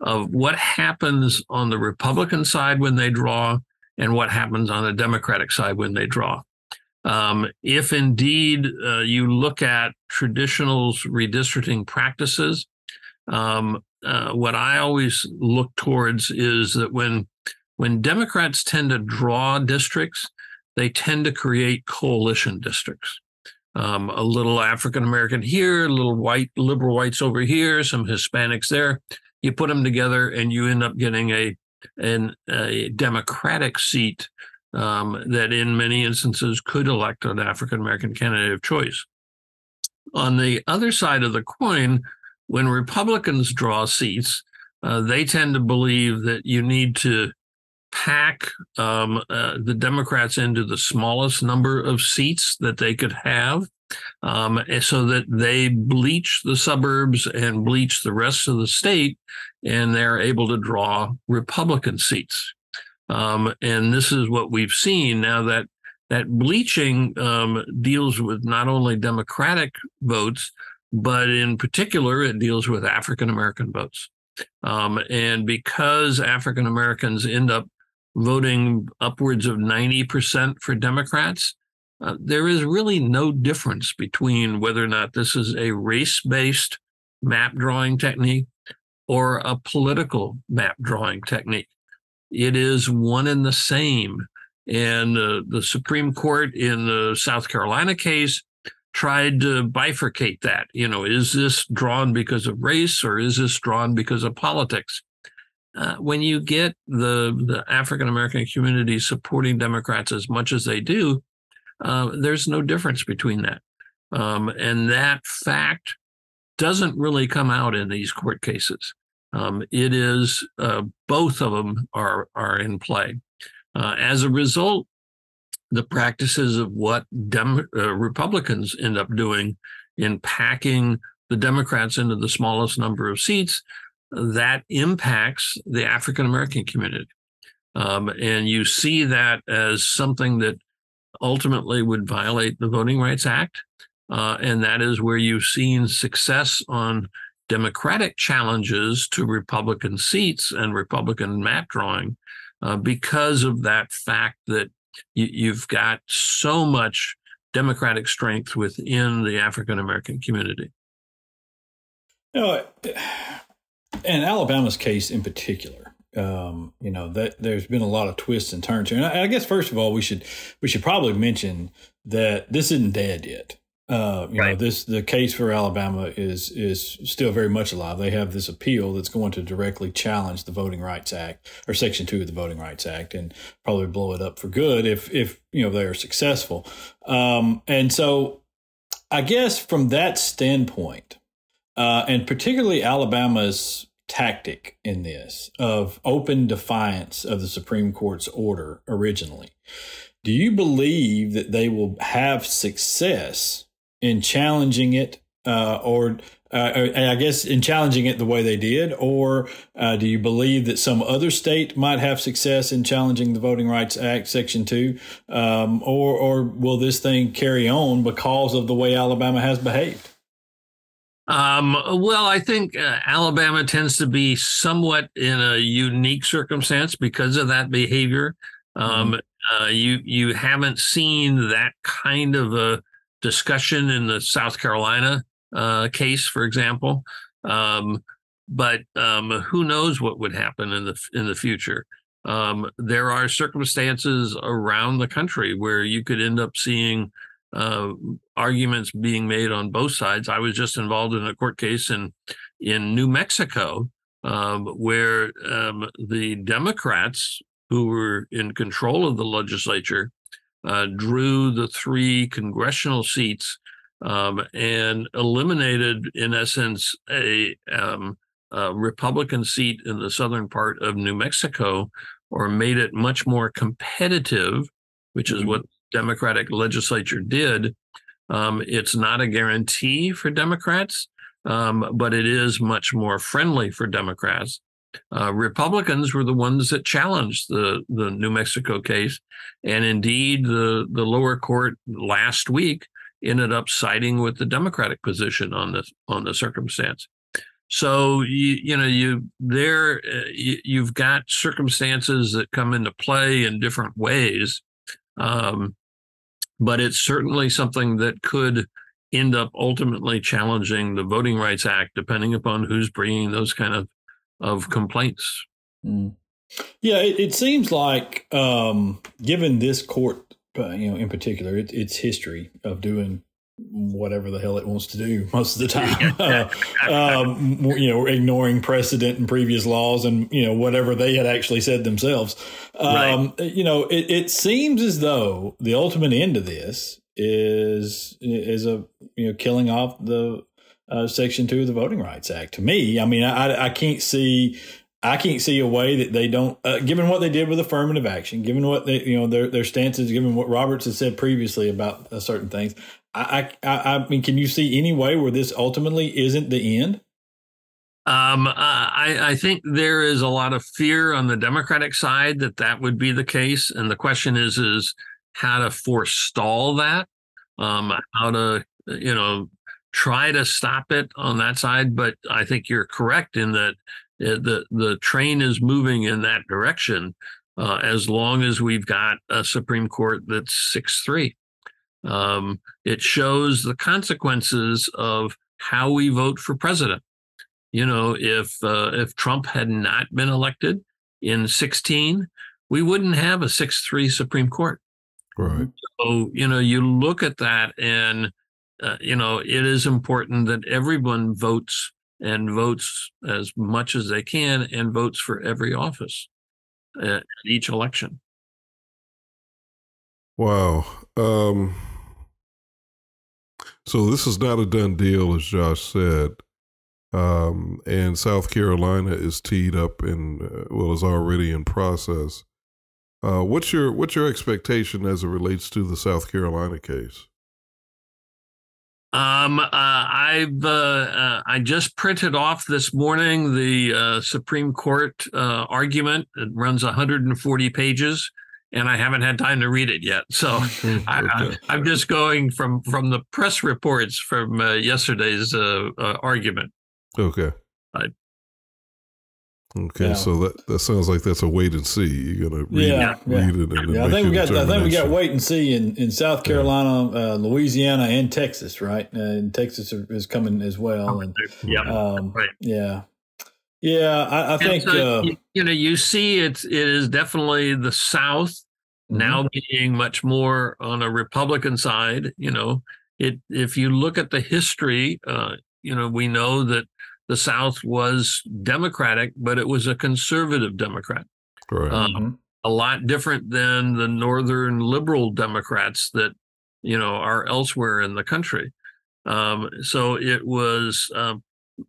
Speaker 3: of what happens on the Republican side when they draw and what happens on the Democratic side when they draw. Um, if indeed uh, you look at traditional redistricting practices, um, uh, what I always look towards is that when when Democrats tend to draw districts, they tend to create coalition districts. Um, a little African American here, a little white liberal whites over here, some Hispanics there you put them together and you end up getting a an, a democratic seat um, that in many instances could elect an African American candidate of choice. On the other side of the coin, when Republicans draw seats, uh, they tend to believe that you need to pack um, uh, the Democrats into the smallest number of seats that they could have um, so that they bleach the suburbs and bleach the rest of the state, and they're able to draw Republican seats. Um, and this is what we've seen now that that bleaching um, deals with not only Democratic votes, but in particular, it deals with African American votes. Um, and because African Americans end up voting upwards of 90% for Democrats, uh, there is really no difference between whether or not this is a race based map drawing technique or a political map drawing technique. It is one and the same. And uh, the Supreme Court in the South Carolina case tried to bifurcate that. You know, is this drawn because of race or is this drawn because of politics? Uh, when you get the, the African American community supporting Democrats as much as they do, uh, there's no difference between that. Um, and that fact doesn't really come out in these court cases. Um, it is uh, both of them are are in play. Uh, as a result, the practices of what Dem- uh, Republicans end up doing in packing the Democrats into the smallest number of seats that impacts the African American community. Um, and you see that as something that ultimately would violate the Voting Rights Act. Uh, and that is where you've seen success on Democratic challenges to Republican seats and Republican map drawing uh, because of that fact that you, have got so much Democratic strength within the African American community.
Speaker 2: You know, in Alabama's case in particular, um, you know that there's been a lot of twists and turns here. And I, I, guess first of all, we should we should probably mention that this isn't dead yet. Uh, you right. know, this the case for Alabama is is still very much alive. They have this appeal that's going to directly challenge the Voting Rights Act or Section Two of the Voting Rights Act, and probably blow it up for good if if you know they are successful. Um, and so, I guess from that standpoint, uh, and particularly Alabama's tactic in this of open defiance of the Supreme Court's order originally. Do you believe that they will have success in challenging it, uh, or uh, I guess in challenging it the way they did, or uh, do you believe that some other state might have success in challenging the Voting Rights Act, Section Two, um, or or will this thing carry on because of the way Alabama has behaved?
Speaker 3: Um, well, I think uh, Alabama tends to be somewhat in a unique circumstance because of that behavior. Um, mm-hmm. uh, you you haven't seen that kind of a discussion in the South Carolina uh, case, for example. Um, but um, who knows what would happen in the in the future? Um, there are circumstances around the country where you could end up seeing uh, arguments being made on both sides. I was just involved in a court case in in New Mexico um, where um, the Democrats who were in control of the legislature uh, drew the three congressional seats um, and eliminated, in essence, a, um, a Republican seat in the southern part of New Mexico, or made it much more competitive, which is mm-hmm. what Democratic legislature did. Um, it's not a guarantee for Democrats, um, but it is much more friendly for Democrats. Uh, Republicans were the ones that challenged the the New Mexico case, and indeed the the lower court last week ended up siding with the Democratic position on this on the circumstance. So you you know you there uh, you, you've got circumstances that come into play in different ways. Um, but it's certainly something that could end up ultimately challenging the Voting Rights Act, depending upon who's bringing those kind of of complaints.
Speaker 2: Mm. Yeah, it, it, seems like, um, given this court, uh, you know, in particular, it, its history of doing whatever the hell it wants to do most of the time. um, you know, ignoring precedent and previous laws and, you know, whatever they had actually said themselves. Um, right. You know, it, it seems as though the ultimate end of this is is a you know killing off the uh, Section Two of the Voting Rights Act. To me, I mean, I, I can't see I can't see a way that they don't, uh, given what they did with affirmative action, given what they, you know, their their stances, given what Roberts has said previously about uh, certain things. I, I, I mean, can you see any way where this ultimately isn't the end?
Speaker 3: Um, I, I think there is a lot of fear on the Democratic side that that would be the case, and the question is, is how to forestall that, um, how to, you know, try to stop it on that side. But I think you're correct in that uh, the the train is moving in that direction. Uh, as long as we've got a Supreme Court that's six three. Um, it shows the consequences of how we vote for president. You know, if uh, if Trump had not been elected in 16, we wouldn't have a 6-3 Supreme Court.
Speaker 1: Right.
Speaker 3: So, you know, you look at that and uh, you know, it is important that everyone votes and votes as much as they can and votes for every office at each election.
Speaker 1: Wow. Um, so this is not a done deal, as Josh said. Um, and South Carolina is teed up and uh, well is already in process. Uh, what's your what's your expectation as it relates to the South Carolina case?
Speaker 3: Um, uh, I've uh, I just printed off this morning the uh, Supreme Court uh, argument. It runs 140 pages and I haven't had time to read it yet. So I, am just going from from the press reports from uh, yesterday's uh, uh, argument.
Speaker 1: Okay. I, okay, yeah. so that, that sounds like that's a wait and see. You're gonna read, yeah, it, read
Speaker 2: it, and yeah, I think we got. I think we got wait and see in, in South Carolina, yeah. Uh, Louisiana, and Texas. Right, and Texas is coming as well. And,
Speaker 3: yeah,
Speaker 2: um, right. Yeah, yeah, I, I think
Speaker 3: so, uh, you, you, know you see it. It is definitely the South mm-hmm. now being much more on a Republican side. You know, it if you look at the history, uh, you know, we know that the South was Democratic, but it was a conservative Democrat.
Speaker 1: Right. Um,
Speaker 3: a lot different than the northern liberal Democrats that you know are elsewhere in the country. Um, so it was, um,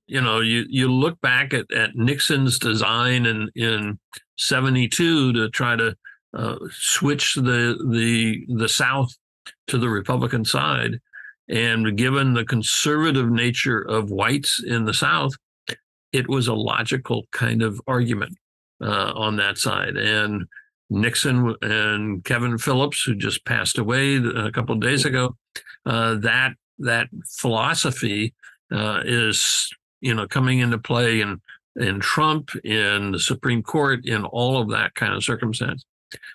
Speaker 3: you know, you you look back at, at Nixon's design in in '72 to try to uh, switch the the the South to the Republican side, and given the conservative nature of whites in the South, it was a logical kind of argument uh, on that side. And Nixon and Kevin Phillips, who just passed away a couple of days ago, uh, that that philosophy uh, is you know coming into play in in Trump, in the Supreme Court, in all of that kind of circumstance.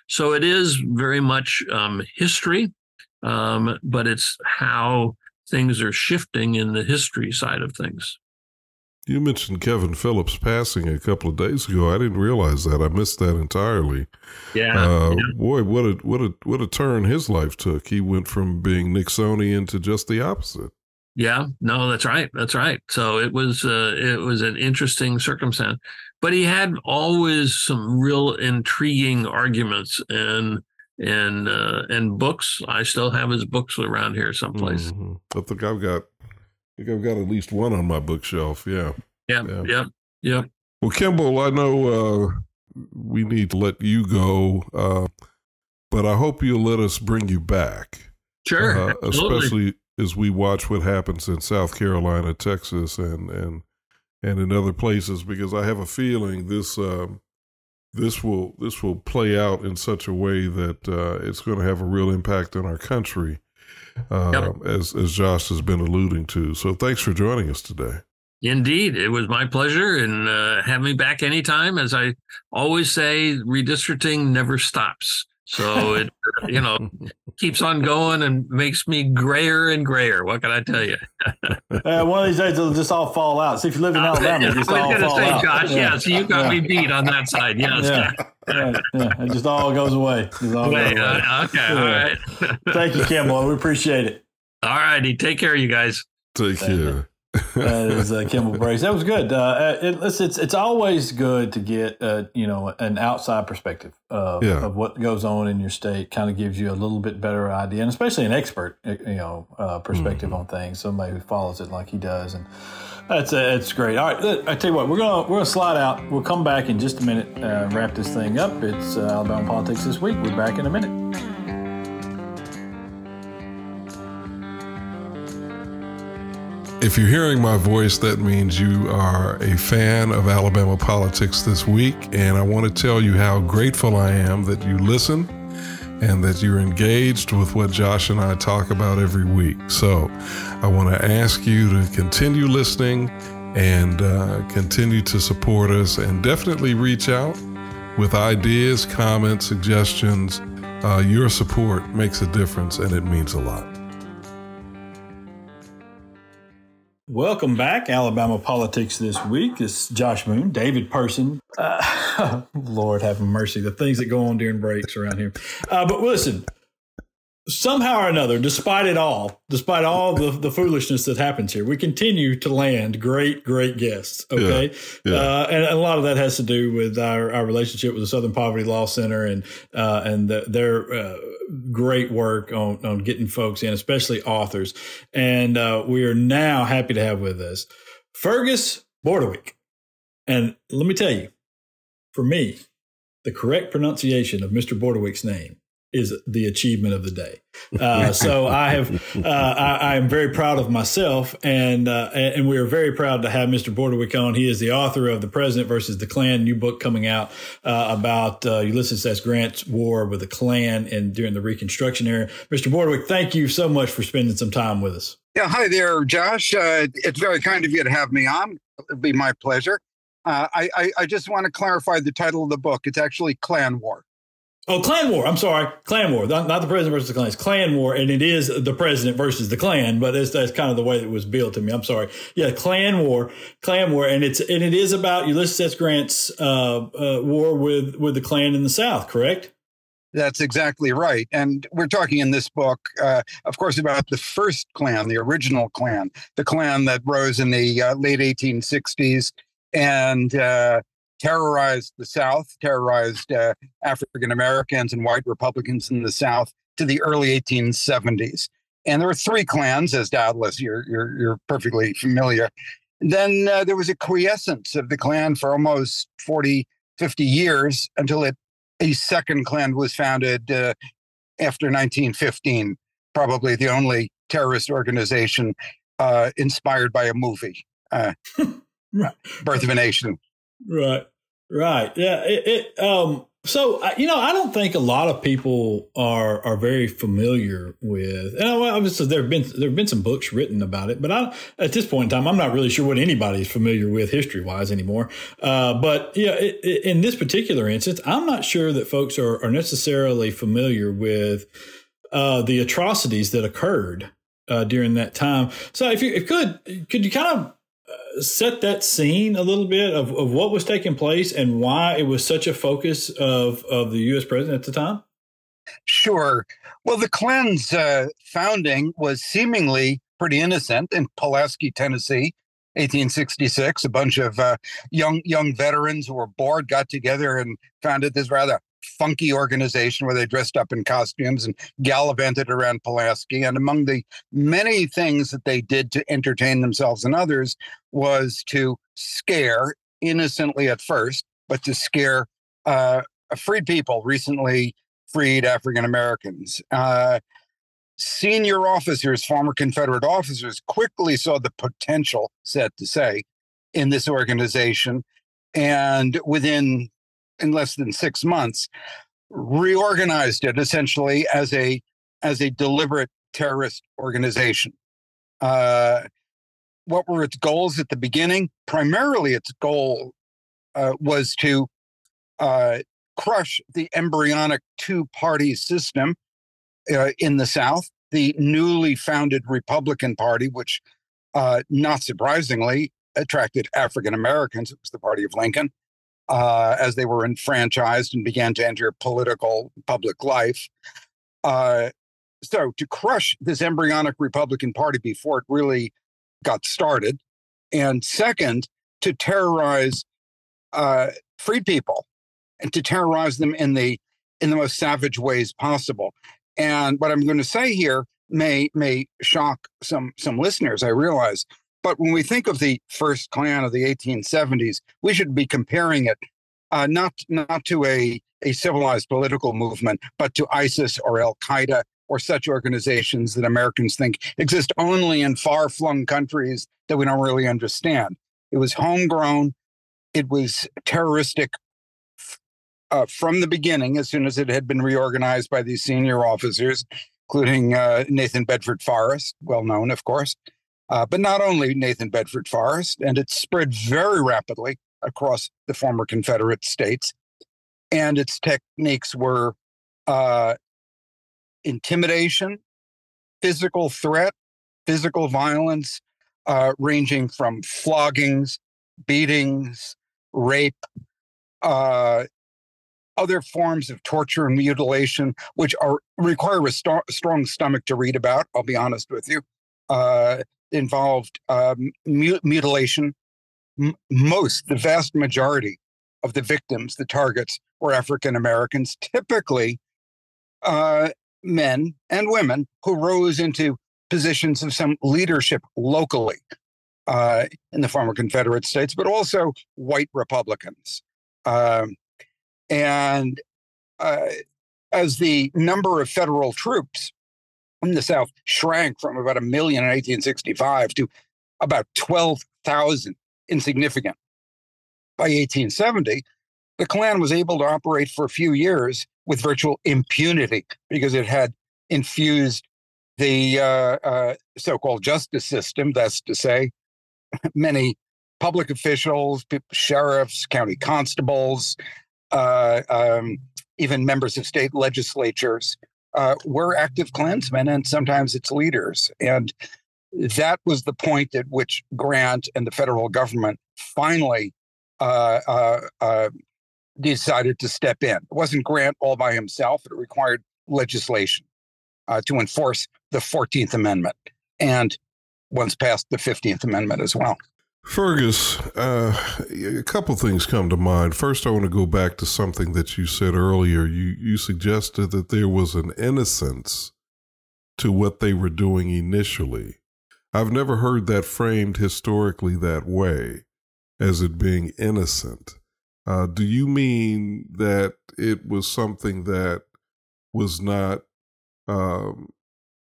Speaker 3: So it is very much um, history, um, but it's how things are shifting in the history side of things.
Speaker 1: You mentioned Kevin Phillips passing a couple of days ago. I didn't realize that. I missed that entirely.
Speaker 3: Yeah,
Speaker 1: uh,
Speaker 3: yeah.
Speaker 1: Boy, what a what a what a turn his life took. He went from being Nixonian to just the opposite.
Speaker 3: Yeah, no, that's right. That's right. So it was uh, it was an interesting circumstance, but he had always some real intriguing arguments and and uh, and books. I still have his books around here someplace.
Speaker 1: Mm-hmm. I think I've got I think I've got at least one on my bookshelf. Yeah.
Speaker 3: Yeah. Yeah. Yeah. yeah.
Speaker 1: Well, Kimball, I know uh, we need to let you go, uh, but I hope you'll let us bring you back.
Speaker 3: Sure.
Speaker 1: Uh, especially as we watch what happens in South Carolina, Texas, and and and in other places, because I have a feeling this um, this will this will play out in such a way that uh, it's going to have a real impact on our country uh, yep. as as Josh has been alluding to. So thanks for joining us today.
Speaker 3: Indeed, it was my pleasure, and uh, have me back anytime. As I always say, redistricting never stops. So it, you know, keeps on going and makes me grayer and grayer. What can I tell you?
Speaker 2: uh, one of these days it'll just all fall out. See if you live in Alabama, just all fall
Speaker 3: say,
Speaker 2: out.
Speaker 3: Josh, yeah. yeah. so you got yeah. me beat on that side. Yes.
Speaker 2: Yeah. yeah. yeah. It just all goes away. All
Speaker 3: Wait, goes away. Uh, okay. All right.
Speaker 2: Thank you, Kimball. We appreciate it.
Speaker 3: All righty. Take care, you guys.
Speaker 1: Take care
Speaker 2: that is uh, Kimball Brace. That was good. Uh, it, it's, it's it's always good to get uh, you know an outside perspective of, yeah. of what goes on in your state. Kind of gives you a little bit better idea, and especially an expert uh, you know uh, perspective mm-hmm. on things. Somebody who follows it like he does, and that's uh, it's great. All right, I tell you what, we're gonna we're gonna slide out. We'll come back in just a minute, wrap this thing up. It's Alabama politics this week. We're back in a minute.
Speaker 1: If you're hearing my voice, that means you are a fan of Alabama politics this week. And I want to tell you how grateful I am that you listen and that you're engaged with what Josh and I talk about every week. So I want to ask you to continue listening and uh, continue to support us and definitely reach out with ideas, comments, suggestions. Uh, your support makes a difference and it means a lot.
Speaker 2: Welcome back, Alabama Politics This Week. It's Josh Moon, David Person. Uh, Lord have mercy, the things that go on during breaks around here. Uh, but listen, somehow or another, despite it all, despite all the, the foolishness that happens here, we continue to land great, great guests. Okay. Yeah, yeah. Uh, and a lot of that has to do with our, our relationship with the Southern Poverty Law Center and, uh, and the, their, uh, great work on, on getting folks in, especially authors. And, uh, we are now happy to have with us Fergus Bordewich. And let me tell you, for me, the correct pronunciation of Mr. Bordewich's name is the achievement of the day. Uh, so I have, uh, I, I, am very proud of myself, and uh, and we are very proud to have Mr. Bordewich on. He is the author of "The President versus the Klan," new book coming out uh, about uh, Ulysses S. Grant's war with the Klan and during the Reconstruction era. Mr. Bordewich, thank you so much for spending some time with us.
Speaker 4: Yeah, hi there, Josh. Uh, it's very kind of you to have me on. It'd be my pleasure. I, I, I just want to clarify the title of the book. It's actually Klan War.
Speaker 2: Oh, Klan War. I'm sorry, Klan War. Not, not, the president versus the Klan. It's Klan War, and it is the president versus the Klan. But that's, that's kind of the way it was billed to me. I'm sorry. Yeah, Klan War, Klan War, and it's and it is about Ulysses S. Grant's uh, uh, war with with the Klan in the South. Correct?
Speaker 4: That's exactly right. And we're talking in this book, uh, of course, about the first Klan, the original Klan, the Klan that rose in the uh, late 1860s and uh, terrorized the South, terrorized uh, African Americans and white Republicans in the South to the early 1870s. And there were three clans, as doubtless you're, you're, you're perfectly familiar. Then uh, there was a quiescence of the Klan for almost 40, 50 years until it a second Klan was founded uh, after 1915, probably the only terrorist organization uh, inspired by a movie, uh, right. Birth of a Nation.
Speaker 2: Right, right, yeah. It, it um, so you know, I don't think a lot of people are are very familiar with. And obviously, there have been there have been some books written about it, but I, at this point in time, I'm not really sure what anybody is familiar with history wise anymore. Uh, but yeah, it, it, in this particular instance, I'm not sure that folks are, are necessarily familiar with uh, the atrocities that occurred uh, during that time. So, if you if could, could you kind of set that scene a little bit of, of what was taking place and why it was such a focus of, of the U.S. president at the time?
Speaker 4: Sure. Well, the Klan's uh, founding was seemingly pretty innocent in Pulaski, Tennessee, 1866. A bunch of uh, young young veterans who were bored got together and founded this rather funky organization where they dressed up in costumes and gallivanted around Pulaski. And among the many things that they did to entertain themselves and others was to scare, innocently at first, but to scare uh, freed people, recently freed African Americans. Uh, senior officers, former Confederate officers, quickly saw the potential, sad to say, in this organization. And within in less than six months, reorganized it essentially as a as a deliberate terrorist organization. Uh, what were its goals at the beginning? Primarily, its goal uh, was to uh, crush the embryonic two-party system uh, in the South. The newly founded Republican Party, which, uh, not surprisingly, attracted African Americans. It was the party of Lincoln uh, as they were enfranchised and began to enter political public life. Uh, so, to crush this embryonic Republican Party before it really got started, and second, to terrorize uh, free people and to terrorize them in the in the most savage ways possible. And what I'm going to say here may may shock some some listeners. I realize, but when we think of the first Klan of the 1870s, we should be comparing it uh, not not to a, a civilized political movement, but to ISIS or Al Qaeda or such organizations that Americans think exist only in far flung countries that we don't really understand. It was homegrown, it was terroristic uh, from the beginning, as soon as it had been reorganized by these senior officers, including uh, Nathan Bedford Forrest, well known, of course. Uh, but not only Nathan Bedford Forrest, and it spread very rapidly across the former Confederate states. And its techniques were uh, intimidation, physical threat, physical violence, uh, ranging from floggings, beatings, rape, uh, other forms of torture and mutilation, which are require a st- strong stomach to read about. I'll be honest with you. Uh, involved um, mutilation, most, the vast majority of the victims, the targets, were African Americans, typically uh, men and women who rose into positions of some leadership locally uh, in the former Confederate States, but also white Republicans. Um, and uh, as the number of federal troops in the South shrank from about a million in 1865 to about 12,000 insignificant. By 1870, the Klan was able to operate for a few years with virtual impunity because it had infused the uh, uh, so called justice system, that's to say, many public officials, sheriffs, county constables, uh, um, even members of state legislatures uh, were active Klansmen and sometimes its leaders. And that was the point at which Grant and the federal government finally uh, uh, uh, decided to step in. It wasn't Grant all by himself, it required legislation uh, to enforce the 14th Amendment. And once passed the 15th Amendment as well.
Speaker 1: Fergus, uh, a couple things come to mind. First, I want to go back to something that you said earlier. You you suggested that there was an innocence to what they were doing initially. I've never heard that framed historically that way, as it being innocent. Uh, do you mean that it was something that was not um,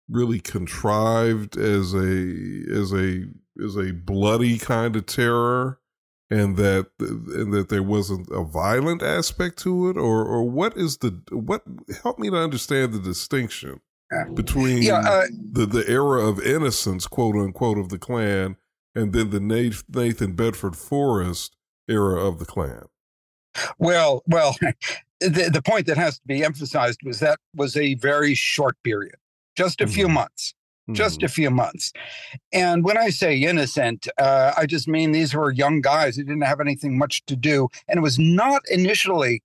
Speaker 1: really contrived as a as a as a bloody kind of terror, and that and that there wasn't a violent aspect to it, or or what is the what? Help me to understand the distinction between yeah, uh, the the era of innocence, quote unquote, of the Klan, and then the Nathan Bedford Forrest era of the Klan.
Speaker 4: Well, well, the the point that has to be emphasized was that was a very short period, just a mm-hmm. few months. Just a mm-hmm. few months. And when I say innocent, uh, I just mean these were young guys who didn't have anything much to do. And it was not initially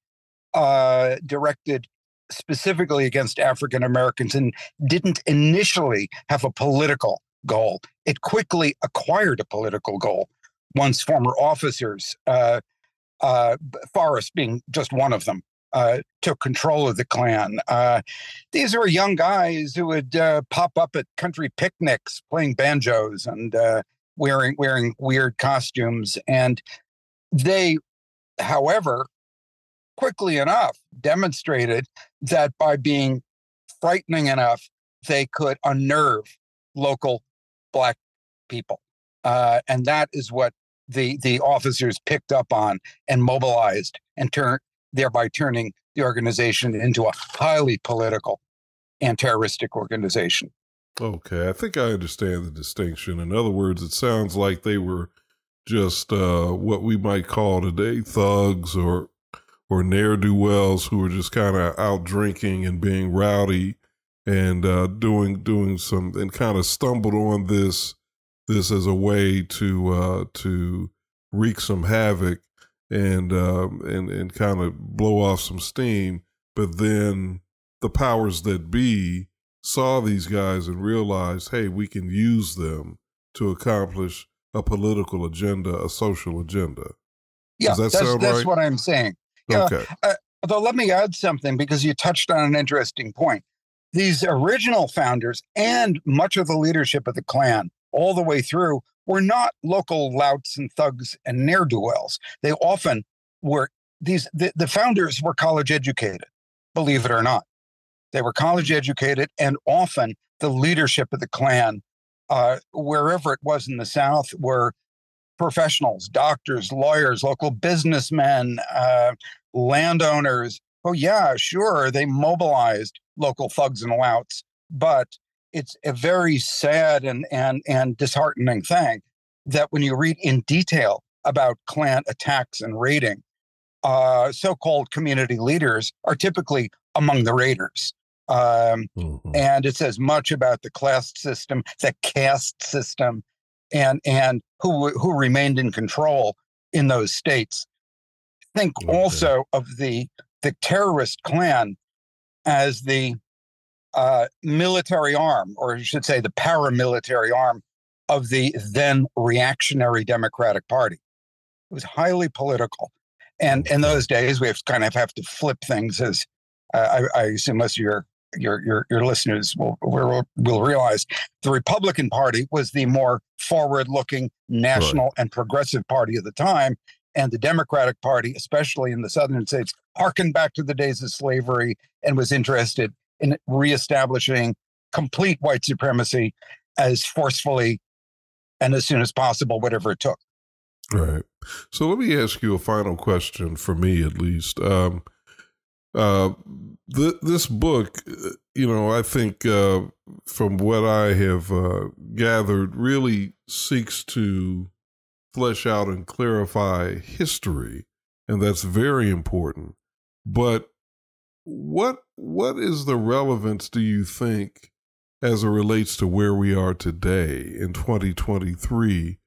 Speaker 4: uh, directed specifically against African Americans and didn't initially have a political goal. It quickly acquired a political goal once former officers, uh, uh, Forrest being just one of them, uh, took control of the Klan. Uh, these were young guys who would uh, pop up at country picnics playing banjos and uh, wearing wearing weird costumes, and they, however, quickly enough demonstrated that by being frightening enough, they could unnerve local black people. Uh, and that is what the the officers picked up on and mobilized and turned thereby turning the organization into a highly political and terroristic organization.
Speaker 1: Okay, I think I understand the distinction. In other words, it sounds like they were just uh, what we might call today thugs or or ne'er do wells who were just kind of out drinking and being rowdy and uh, doing doing some and kind of stumbled on this this as a way to uh, to wreak some havoc and um, and and kind of blow off some steam. But then the powers that be saw these guys and realized, hey, we can use them to accomplish a political agenda, a social agenda.
Speaker 4: Yeah, that that's, that's right? what I'm saying. Okay. Uh, although let me add something because you touched on an interesting point. These original founders and much of the leadership of the Klan, all the way through, were not local louts and thugs and ne'er do wells. They often were these, the, the founders were college educated, believe it or not. They were college educated, and often the leadership of the Klan, uh, wherever it was in the South, were professionals, doctors, lawyers, local businessmen, uh, landowners. Oh, yeah, sure, they mobilized local thugs and louts, but it's a very sad and and and disheartening thing that when you read in detail about Klan attacks and raiding, uh, so-called community leaders are typically among the raiders. Um, mm-hmm. And it says much about the class system, the caste system, and and who who remained in control in those states. Think okay. also of the the terrorist Klan as the uh, military arm, or you should say the paramilitary arm of the then reactionary Democratic Party. It was highly political. And in those days, we have to kind of have to flip things as uh, I, I assume most of your your your, your listeners will, will, will realize the Republican Party was the more forward-looking national right. and progressive party of the time, and the Democratic Party, especially in the southern states, harkened back to the days of slavery and was interested in reestablishing complete white supremacy as forcefully and as soon as possible, whatever it took.
Speaker 1: Right. So let me ask you a final question for me, at least. Um, uh, th- this book, uh, you know, I think uh, from what I have uh, gathered, really seeks to flesh out and clarify history, and that's very important. But what what is the relevance do you think as it relates to where we are today in 2023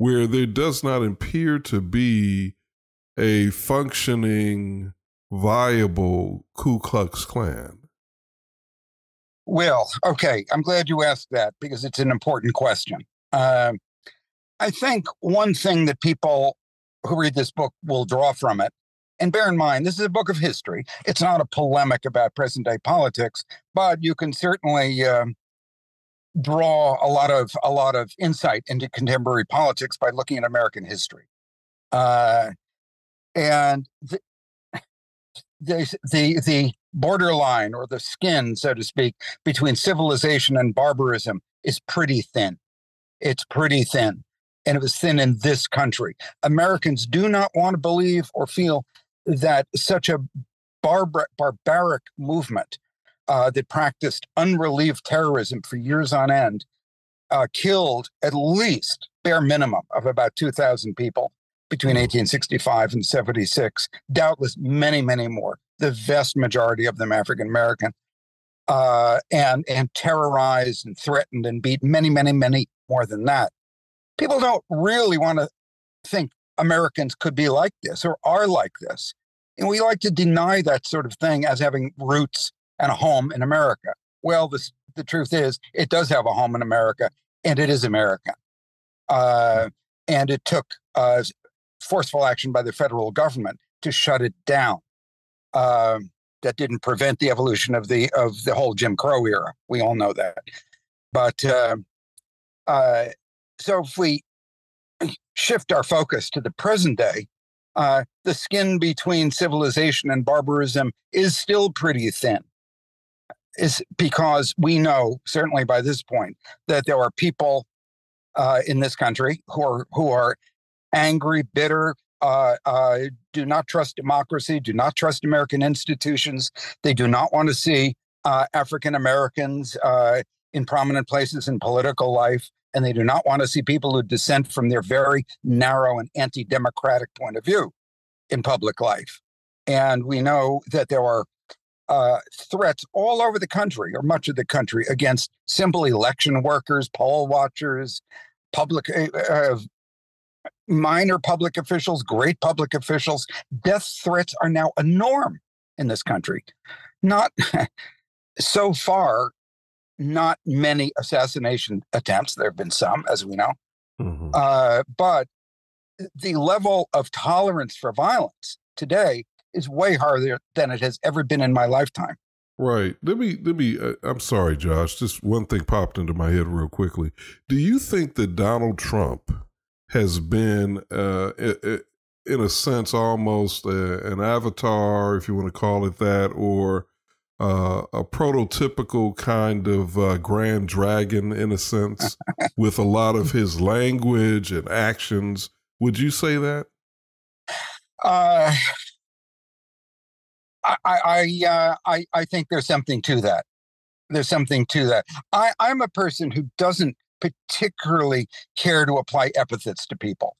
Speaker 1: where there does not appear to be a functioning, viable Ku Klux Klan?
Speaker 4: Well, okay. I'm glad you asked that because it's an important question. Uh, I think one thing that people who read this book will draw from it, and bear in mind, this is a book of history. It's not a polemic about present day politics, but you can certainly uh, draw a lot of a lot of insight into contemporary politics by looking at American history. Uh, and the, the the the borderline or the skin, so to speak, between civilization and barbarism is pretty thin. It's pretty thin. And it was thin in this country. Americans do not want to believe or feel that such a barbar- barbaric movement uh, that practiced unrelieved terrorism for years on end uh, killed at least bare minimum of about 2,000 people between 1865 and 76. Doubtless many, many more. The vast majority of them African American, uh, and and terrorized and threatened and beat many, many, many more than that. People don't really want to think Americans could be like this or are like this, and we like to deny that sort of thing as having roots and a home in America. Well, the the truth is, it does have a home in America, and it is American. Uh, and it took uh, forceful action by the federal government to shut it down. Um, that didn't prevent the evolution of the of the whole Jim Crow era. We all know that. But uh, uh, so if we shift our focus to the present day, uh, the skin between civilization and barbarism is still pretty thin. Is because we know certainly by this point that there are people uh, in this country who are who are angry, bitter, uh, uh, do not trust democracy, do not trust American institutions. They do not want to see uh, African Americans uh, in prominent places in political life. And they do not want to see people who dissent from their very narrow and anti democratic point of view in public life. And we know that there are uh, threats all over the country or much of the country against simple election workers, poll watchers, public uh, minor public officials, great public officials. Death threats are now a norm in this country. Not so far, not many assassination attempts. There have been some, as we know. Mm-hmm. Uh, but the level of tolerance for violence today is way higher than it has ever been in my lifetime.
Speaker 1: Right. Let me let me. Uh, I'm sorry, Josh. Just one thing popped into my head real quickly. Do you think that Donald Trump has been, uh, in a sense, almost a, an avatar, if you want to call it that, or uh, a prototypical kind of uh, grand dragon, in a sense, with a lot of his language and actions. Would you say that?
Speaker 4: Uh, I I, uh, I I think there's something to that. There's something to that. I, I'm a person who doesn't particularly care to apply epithets to people,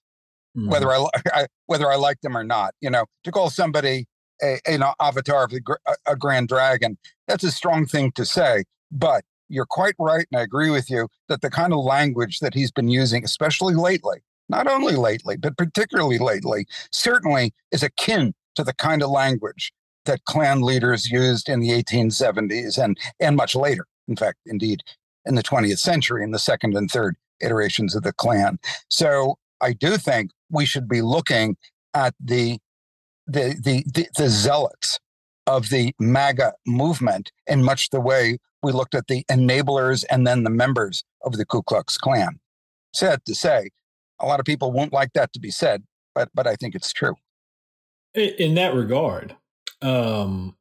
Speaker 4: mm-hmm. whether I, I, whether I like them or not. You know, to call somebody a, an avatar of the, a grand dragon, that's a strong thing to say. But you're quite right, and I agree with you that the kind of language that he's been using, especially lately, not only mm. lately, but particularly lately, certainly is akin to the kind of language that Klan leaders used in the 1870s and and much later. In fact, indeed, in the 20th century in the second and third iterations of the Klan. So I do think we should be looking at the the the the, the zealots of the MAGA movement in much the way we looked at the enablers and then the members of the Ku Klux Klan. Sad to say, a lot of people won't like that to be said, but but I think it's true.
Speaker 2: In that regard, um,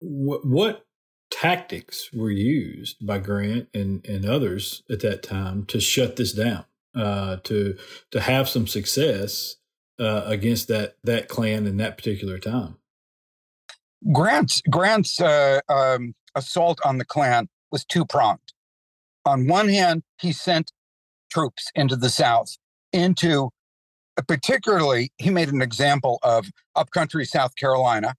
Speaker 2: what, what tactics were used by Grant and, and others at that time to shut this down, uh, to to have some success uh, against that that Klan in that particular time.
Speaker 4: Grant's Grant's uh, um, assault on the Klan was two pronged. On one hand, he sent troops into the South, into particularly, he made an example of upcountry South Carolina,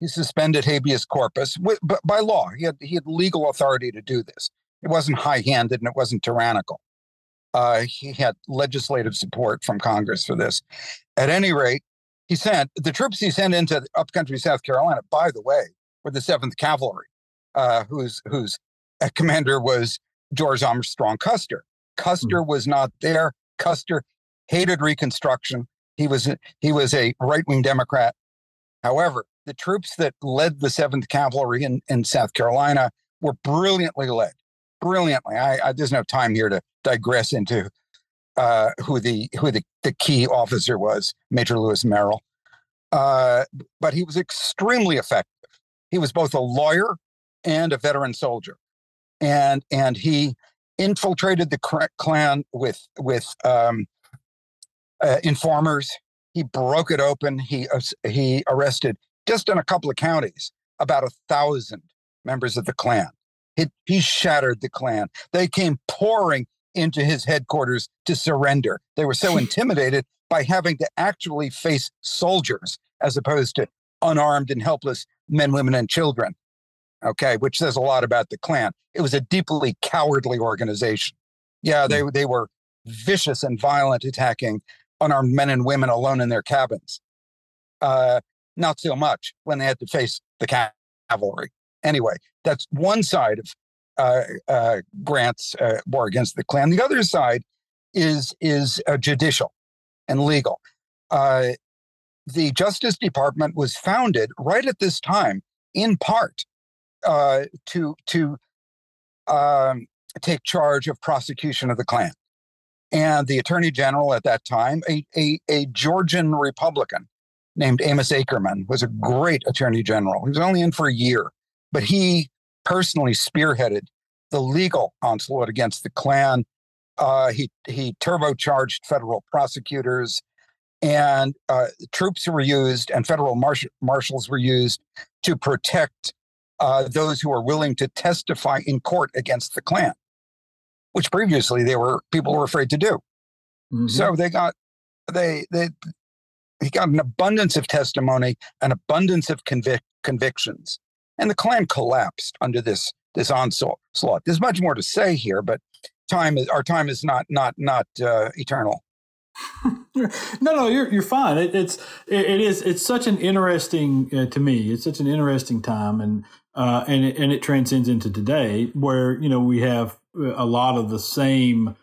Speaker 4: he suspended habeas corpus but by law. He had, he had legal authority to do this. It wasn't high handed and it wasn't tyrannical. Uh, he had legislative support from Congress for this. At any rate, he sent the troops he sent into upcountry South Carolina. By the way, were the Seventh Cavalry, uh, whose whose uh, commander was George Armstrong Custer. Custer mm-hmm. was not there. Custer hated Reconstruction. He was he was a right wing Democrat. However, the troops that led the Seventh Cavalry in, in South Carolina were brilliantly led. Brilliantly. I, I there's no time here to digress into uh, who the who the, the key officer was, Major Lewis Merrill. Uh, but he was extremely effective. He was both a lawyer and a veteran soldier, and and he infiltrated the Klan with with um, uh, informers. He broke it open. He uh, he arrested just in a couple of counties about a thousand members of the Klan. He, he shattered the Klan. They came pouring into his headquarters to surrender. They were so intimidated by having to actually face soldiers as opposed to unarmed and helpless men, women, and children. Okay, which says a lot about the Klan. It was a deeply cowardly organization. Yeah, they, hmm. they were vicious and violent, attacking unarmed men and women alone in their cabins. Uh, not so much when they had to face the cavalry. Anyway, that's one side of Grant's uh, war against the Klan. The other side is is uh, judicial and legal. Uh, the Justice Department was founded right at this time, in part, uh, to to um, take charge of prosecution of the Klan. And the Attorney General at that time, a, a, a Georgian Republican named Amos Akerman, was a great Attorney General. He was only in for a year, but he personally spearheaded the legal onslaught against the Klan. Uh, he he turbocharged federal prosecutors, and uh, troops were used, and federal marsh- marshals were used to protect uh, those who were willing to testify in court against the Klan, which previously they were people were afraid to do. Mm-hmm. So they got they they he got an abundance of testimony, an abundance of convic- convictions, and the Klan collapsed under this this onslaught. There's much more to say here, but time is our time is not not not uh, eternal.
Speaker 2: no, no, you're you're fine. It, it's it, it is it's such an interesting uh, to me. It's such an interesting time, and uh, and it, and it transcends into today, where you know we have a lot of the same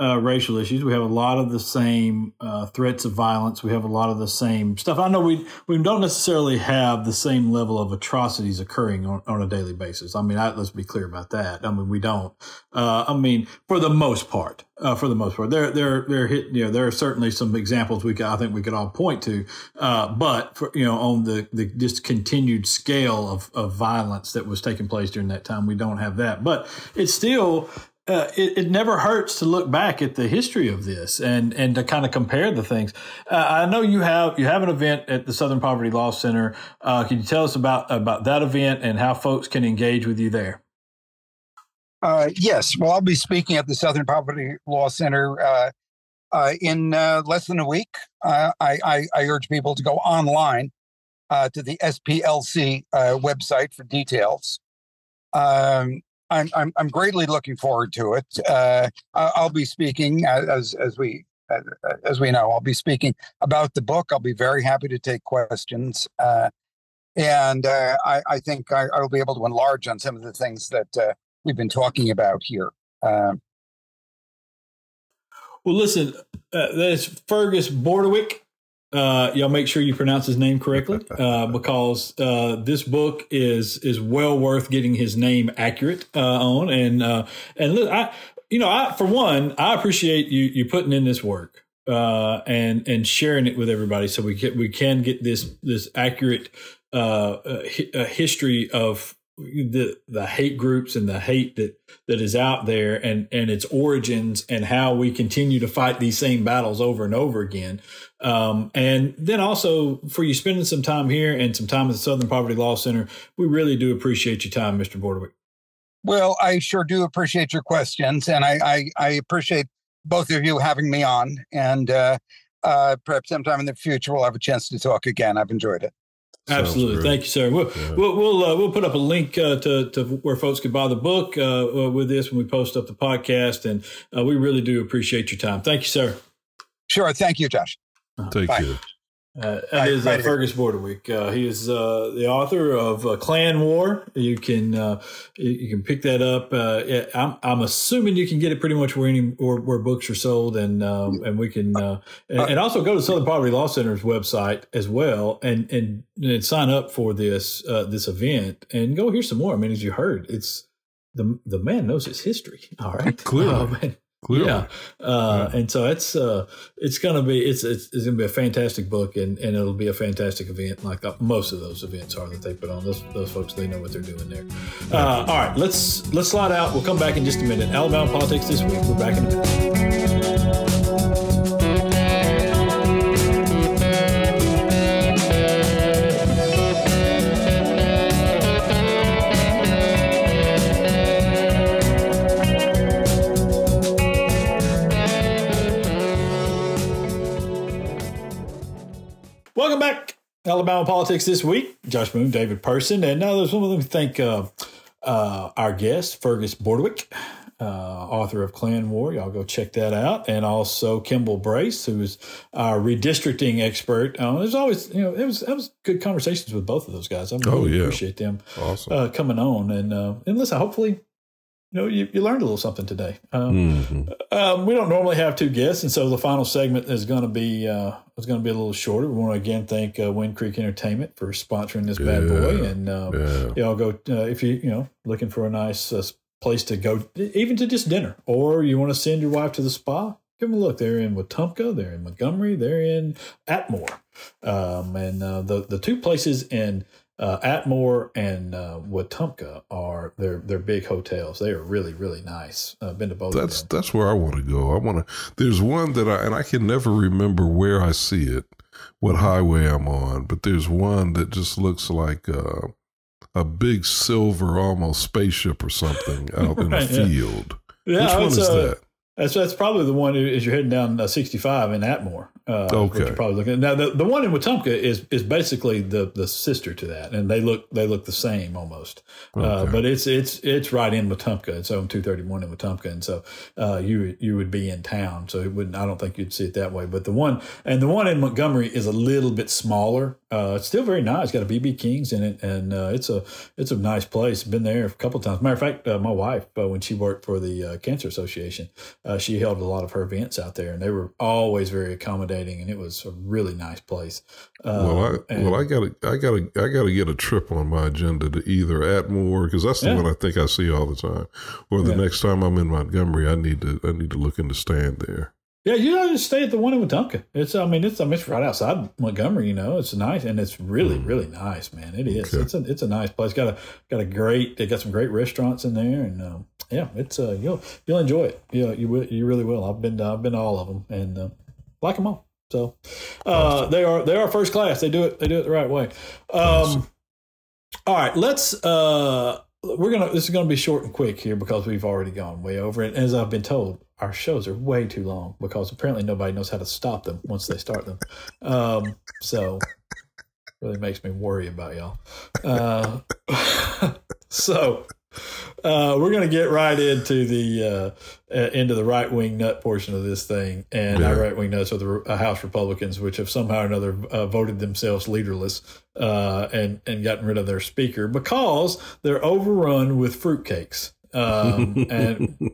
Speaker 2: uh, racial issues. We have a lot of the same uh, threats of violence. We have a lot of the same stuff. I know we we don't necessarily have the same level of atrocities occurring on, on a daily basis. I mean, I, let's be clear about that. I mean, we don't. Uh, I mean, for the most part, uh, for the most part, there there there hit you know there are certainly some examples we could, I think we could all point to, uh, but for, you know on the the just continued scale of of violence that was taking place during that time, we don't have that. But it's still uh, it, it, never hurts to look back at the history of this and and to kind of compare the things. Uh, I know you have you have an event at the Southern Poverty Law Center. Uh, can you tell us about about that event and how folks can engage with you there?
Speaker 4: Uh, yes, well, I'll be speaking at the Southern Poverty Law Center uh, in less than a week. I, I, I, urge people to go online to the SPLC website for details. Um, I'm, I'm, I'm greatly looking forward to it. Uh, I'll be speaking as as we as we know. I'll be speaking about the book. I'll be very happy to take questions, uh, and uh, I, I, think I, will be able to enlarge on some of the things that uh, we've been talking about here. Um,
Speaker 2: well, listen, uh, that's Fergus Bordewich. Uh, y'all make sure you pronounce his name correctly uh, because uh, this book is is well worth getting his name accurate uh, on. And uh, and look, I you know I for one I appreciate you you putting in this work uh, and and sharing it with everybody so we can we can get this this accurate uh, history of the the hate groups and the hate that that is out there and and its origins and how we continue to fight these same battles over and over again. Um, and then also for you spending some time here and some time at the southern poverty law center we really do appreciate your time mr bordewich
Speaker 4: well i sure do appreciate your questions and i i, I appreciate both of you having me on and uh, uh, perhaps sometime in the future we'll have a chance to talk again. I've enjoyed it
Speaker 2: Absolutely, thank you, sir. We'll yeah. we'll we'll, uh, we'll, put up a link uh, to to where folks can buy the book uh, uh with this when we post up the podcast, and uh, we really do appreciate your time. Thank you, sir.
Speaker 4: Sure, thank you, Josh.
Speaker 1: Thank Bye. you.
Speaker 2: Uh, that is uh, Fergus Bordewich. Uh, he is uh, the author of uh, Klan War. You can uh, you can pick that up. I'm, I'm assuming you can get it pretty much where any where, where books are sold, and um, and we can and, and, also go to Southern Poverty Law Center's website as well, and and, and sign up for this this event and go hear some more. I mean, as you heard, it's the the man knows his history. All right,
Speaker 1: clearly. Um, Clearly.
Speaker 2: Yeah. Uh, yeah. and so it's uh, it's gonna be it's, it's, it's gonna be a fantastic book and, and it'll be a fantastic event like most of those events are that they put on. Those those folks they know what they're doing there. Uh, all right, let's let's slide out. We'll come back in just a minute. Alabama politics this week. We're back in a minute. Alabama Politics this week. Josh Moon, David Person, and now there's one of them. Thank uh, uh, our guest, Fergus Bordewich, uh, author of Klan War. Y'all go check that out, and also Kimball Brace, who is our redistricting expert. Uh, there's always, you know, it was it was good conversations with both of those guys. I really oh, yeah. appreciate them awesome. Uh, coming on, and uh, and listen, hopefully you know, you, you learned a little something today. Um, mm-hmm. um, we don't normally have two guests, and so the final segment is going to be uh, is going to be a little shorter. We want to again thank uh, Wind Creek Entertainment for sponsoring this yeah, bad boy, and um, yeah. y'all go uh, if you you know looking for a nice uh, place to go, even to just dinner, or you want to send your wife to the spa. Give them a look. They're in Wetumpka. They're in Montgomery. They're in Atmore, um, and uh, the the two places in uh, Atmore and uh, Wetumpka are they're they're big hotels. They are really really nice. I've been to both.
Speaker 1: That's that's where I want to go. I want to. There's one that I and I can never remember where I see it, what highway I'm on, but there's one that just looks like uh, a big silver almost spaceship or something out right, in a field. Yeah. Which one is uh, that?
Speaker 2: That's that's probably the one as you're heading down uh, 65 in Atmore. Uh, okay. You're probably looking now. The, the one in Wetumpka is is basically the the sister to that, and they look they look the same almost. Uh, okay. Uh, but it's it's it's right in Wetumpka. It's on 231 in Wetumpka, and so uh, you you would be in town. So it wouldn't. I don't think you'd see it that way. But the one and the one in Montgomery is a little bit smaller. Uh, it's still very nice. It's got a BB King's in it, and uh, it's a it's a nice place. Been there a couple times. Matter of fact, uh, my wife uh, when she worked for the Cancer Association, she held a lot of her events out there, and they were always very accommodating, and it was a really nice place.
Speaker 1: Uh, well, I and, well, I gotta, I gotta, I gotta get a trip on my agenda to either Atmore because that's the yeah. one I think I see all the time, or the yeah. next time I'm in Montgomery, I need to, I need to look into stand there.
Speaker 2: Yeah, you know, just stay at the one in Wetumpka. It's, I mean, it's, I mean, it's right outside Montgomery. You know, it's nice and it's really, mm. really nice, man. It is. Okay. It's a, it's a nice place. Got a, got a great. They got some great restaurants in there, and um, yeah, it's uh, you'll, you'll enjoy it. Yeah, you will, you really will. I've been, to, I've been to all of them and uh, like them all. So, uh, they are, they are first class. They do it, they do it the right way. Um, awesome. all right, let's. Uh, we're gonna. This is gonna be short and quick here because we've already gone way over it. As I've been told, our shows are way too long because apparently nobody knows how to stop them once they start them. Um, so really makes me worry about y'all. Uh, so uh, we're going to get right into the uh, into the right wing nut portion of this thing, and yeah. our right wing nuts are the uh, House Republicans, which have somehow or another uh, voted themselves leaderless uh, and and gotten rid of their speaker because they're overrun with fruitcakes. Um, and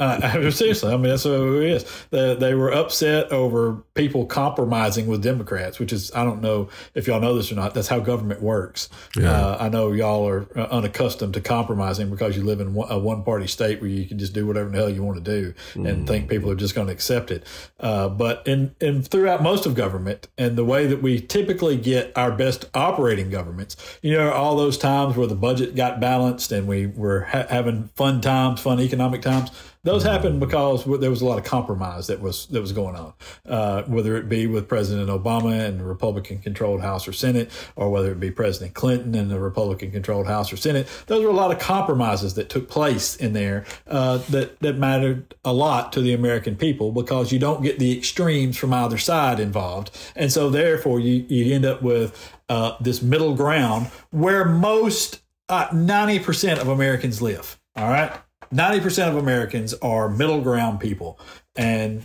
Speaker 2: uh, seriously, I mean, that's what it is. They, they were upset over people compromising with Democrats, which is, I don't know if y'all know this or not. That's how government works. Yeah. Uh, I know y'all are uh, unaccustomed to compromising because you live in a one party state where you can just do whatever the hell you want to do mm. and think people are just going to accept it. Uh, but in, in throughout most of government and the way that we typically get our best operating governments, you know, all those times where the budget got balanced and we were ha- having fun times, fun economic times. Those happened because there was a lot of compromise that was that was going on, uh, whether it be with President Obama and the Republican-controlled House or Senate, or whether it be President Clinton and the Republican-controlled House or Senate. Those were a lot of compromises that took place in there uh, that that mattered a lot to the American people because you don't get the extremes from either side involved, and so therefore you you end up with uh, this middle ground where most uh, ninety percent of Americans live. All right. 90% of Americans are middle ground people. And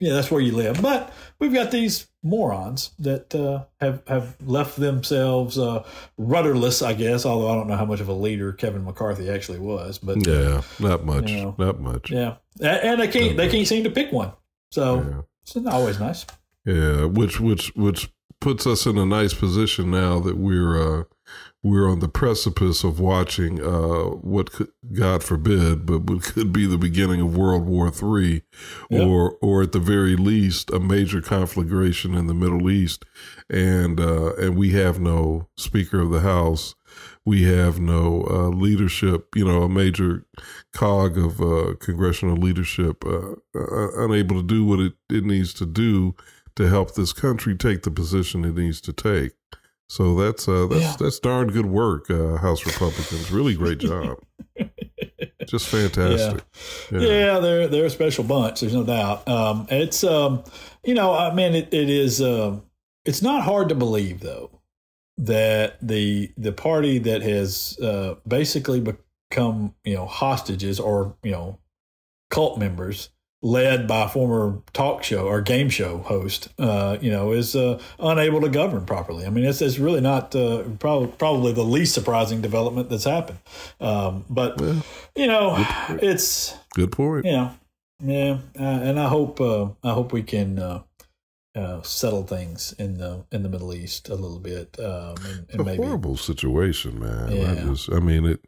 Speaker 2: yeah, that's where you live. But we've got these morons that uh, have have left themselves uh, rudderless, I guess. Although I don't know how much of a leader Kevin McCarthy actually was, but
Speaker 1: yeah, not much, you know, not much.
Speaker 2: Yeah, and they can't not they much. can't seem to pick one, so yeah. it's always nice.
Speaker 1: Yeah, which which which puts us in a nice position now that we're uh, we're on the precipice of watching uh, what could, God forbid, but what could be the beginning of World War III, yep. or or at the very least a major conflagration in the Middle East, and uh, and we have no Speaker of the House, we have no uh, leadership, you know, a major cog of uh, congressional leadership, uh, uh, unable to do what it, it needs to do to help this country take the position it needs to take. So that's uh, that's yeah. that's darn good work, uh, House Republicans. Really great job. Just fantastic.
Speaker 2: Yeah. yeah. yeah, they're they're a special bunch. There's no doubt. Um, it's um, you know, I mean, it, it is. Uh, it's not hard to believe though that the the party that has uh, basically become you know hostages or you know cult members led by a former talk show or game show host, uh, you know, is uh, unable to govern properly. I mean, it's, it's really not uh, probably probably the least surprising development that's happened. Um, but well, you know, it's
Speaker 1: good point.
Speaker 2: Yeah, yeah, uh, and I hope uh, I hope we can. Uh, settle things in the in the Middle East a little bit. Um, and, and
Speaker 1: a
Speaker 2: maybe,
Speaker 1: horrible situation, man. Yeah. I just, I mean, it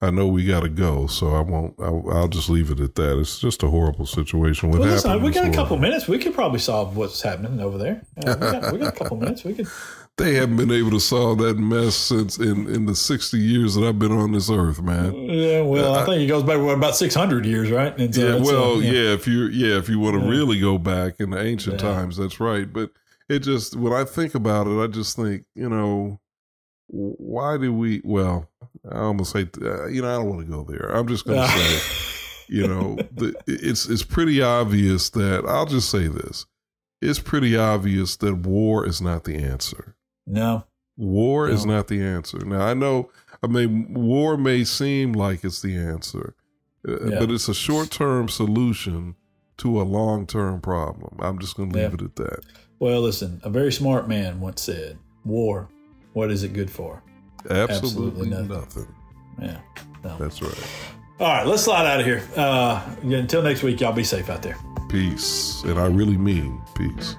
Speaker 1: I know we got to go, so I won't. I'll, I'll, just leave it at that. It's just a horrible situation. What well, listen,
Speaker 2: we got a couple minutes. We could probably solve what's happening over there. Uh, we, got, we, got, a couple minutes. We could.
Speaker 1: They haven't been able to solve that mess since in, in the sixty years that I've been on this earth, man.
Speaker 2: Yeah, well, uh, I think it goes back about six hundred years, right?
Speaker 1: And so yeah, well, uh, yeah. yeah. If you yeah, if you want to yeah. really go back in the ancient yeah. times, that's right. But it just when I think about it, I just think you know why do we? Well, I almost hate. Uh, you know, I don't want to go there. I'm just going to say, you know, the, it's it's pretty obvious that I'll just say this. It's pretty obvious that war is not the answer.
Speaker 2: No,
Speaker 1: war no. is not the answer. Now I know. I mean, war may seem like it's the answer, uh, yeah. but it's a short term solution to a long term problem. I'm just going to leave yeah. it at that.
Speaker 2: Well, listen, a very smart man once said, "War what is it good for?
Speaker 1: Absolutely, Absolutely nothing. nothing.
Speaker 2: Yeah.
Speaker 1: No. That's right.
Speaker 2: All right, let's slide out of here. Uh, until next week, y'all be safe out there.
Speaker 1: Peace. And I really mean peace.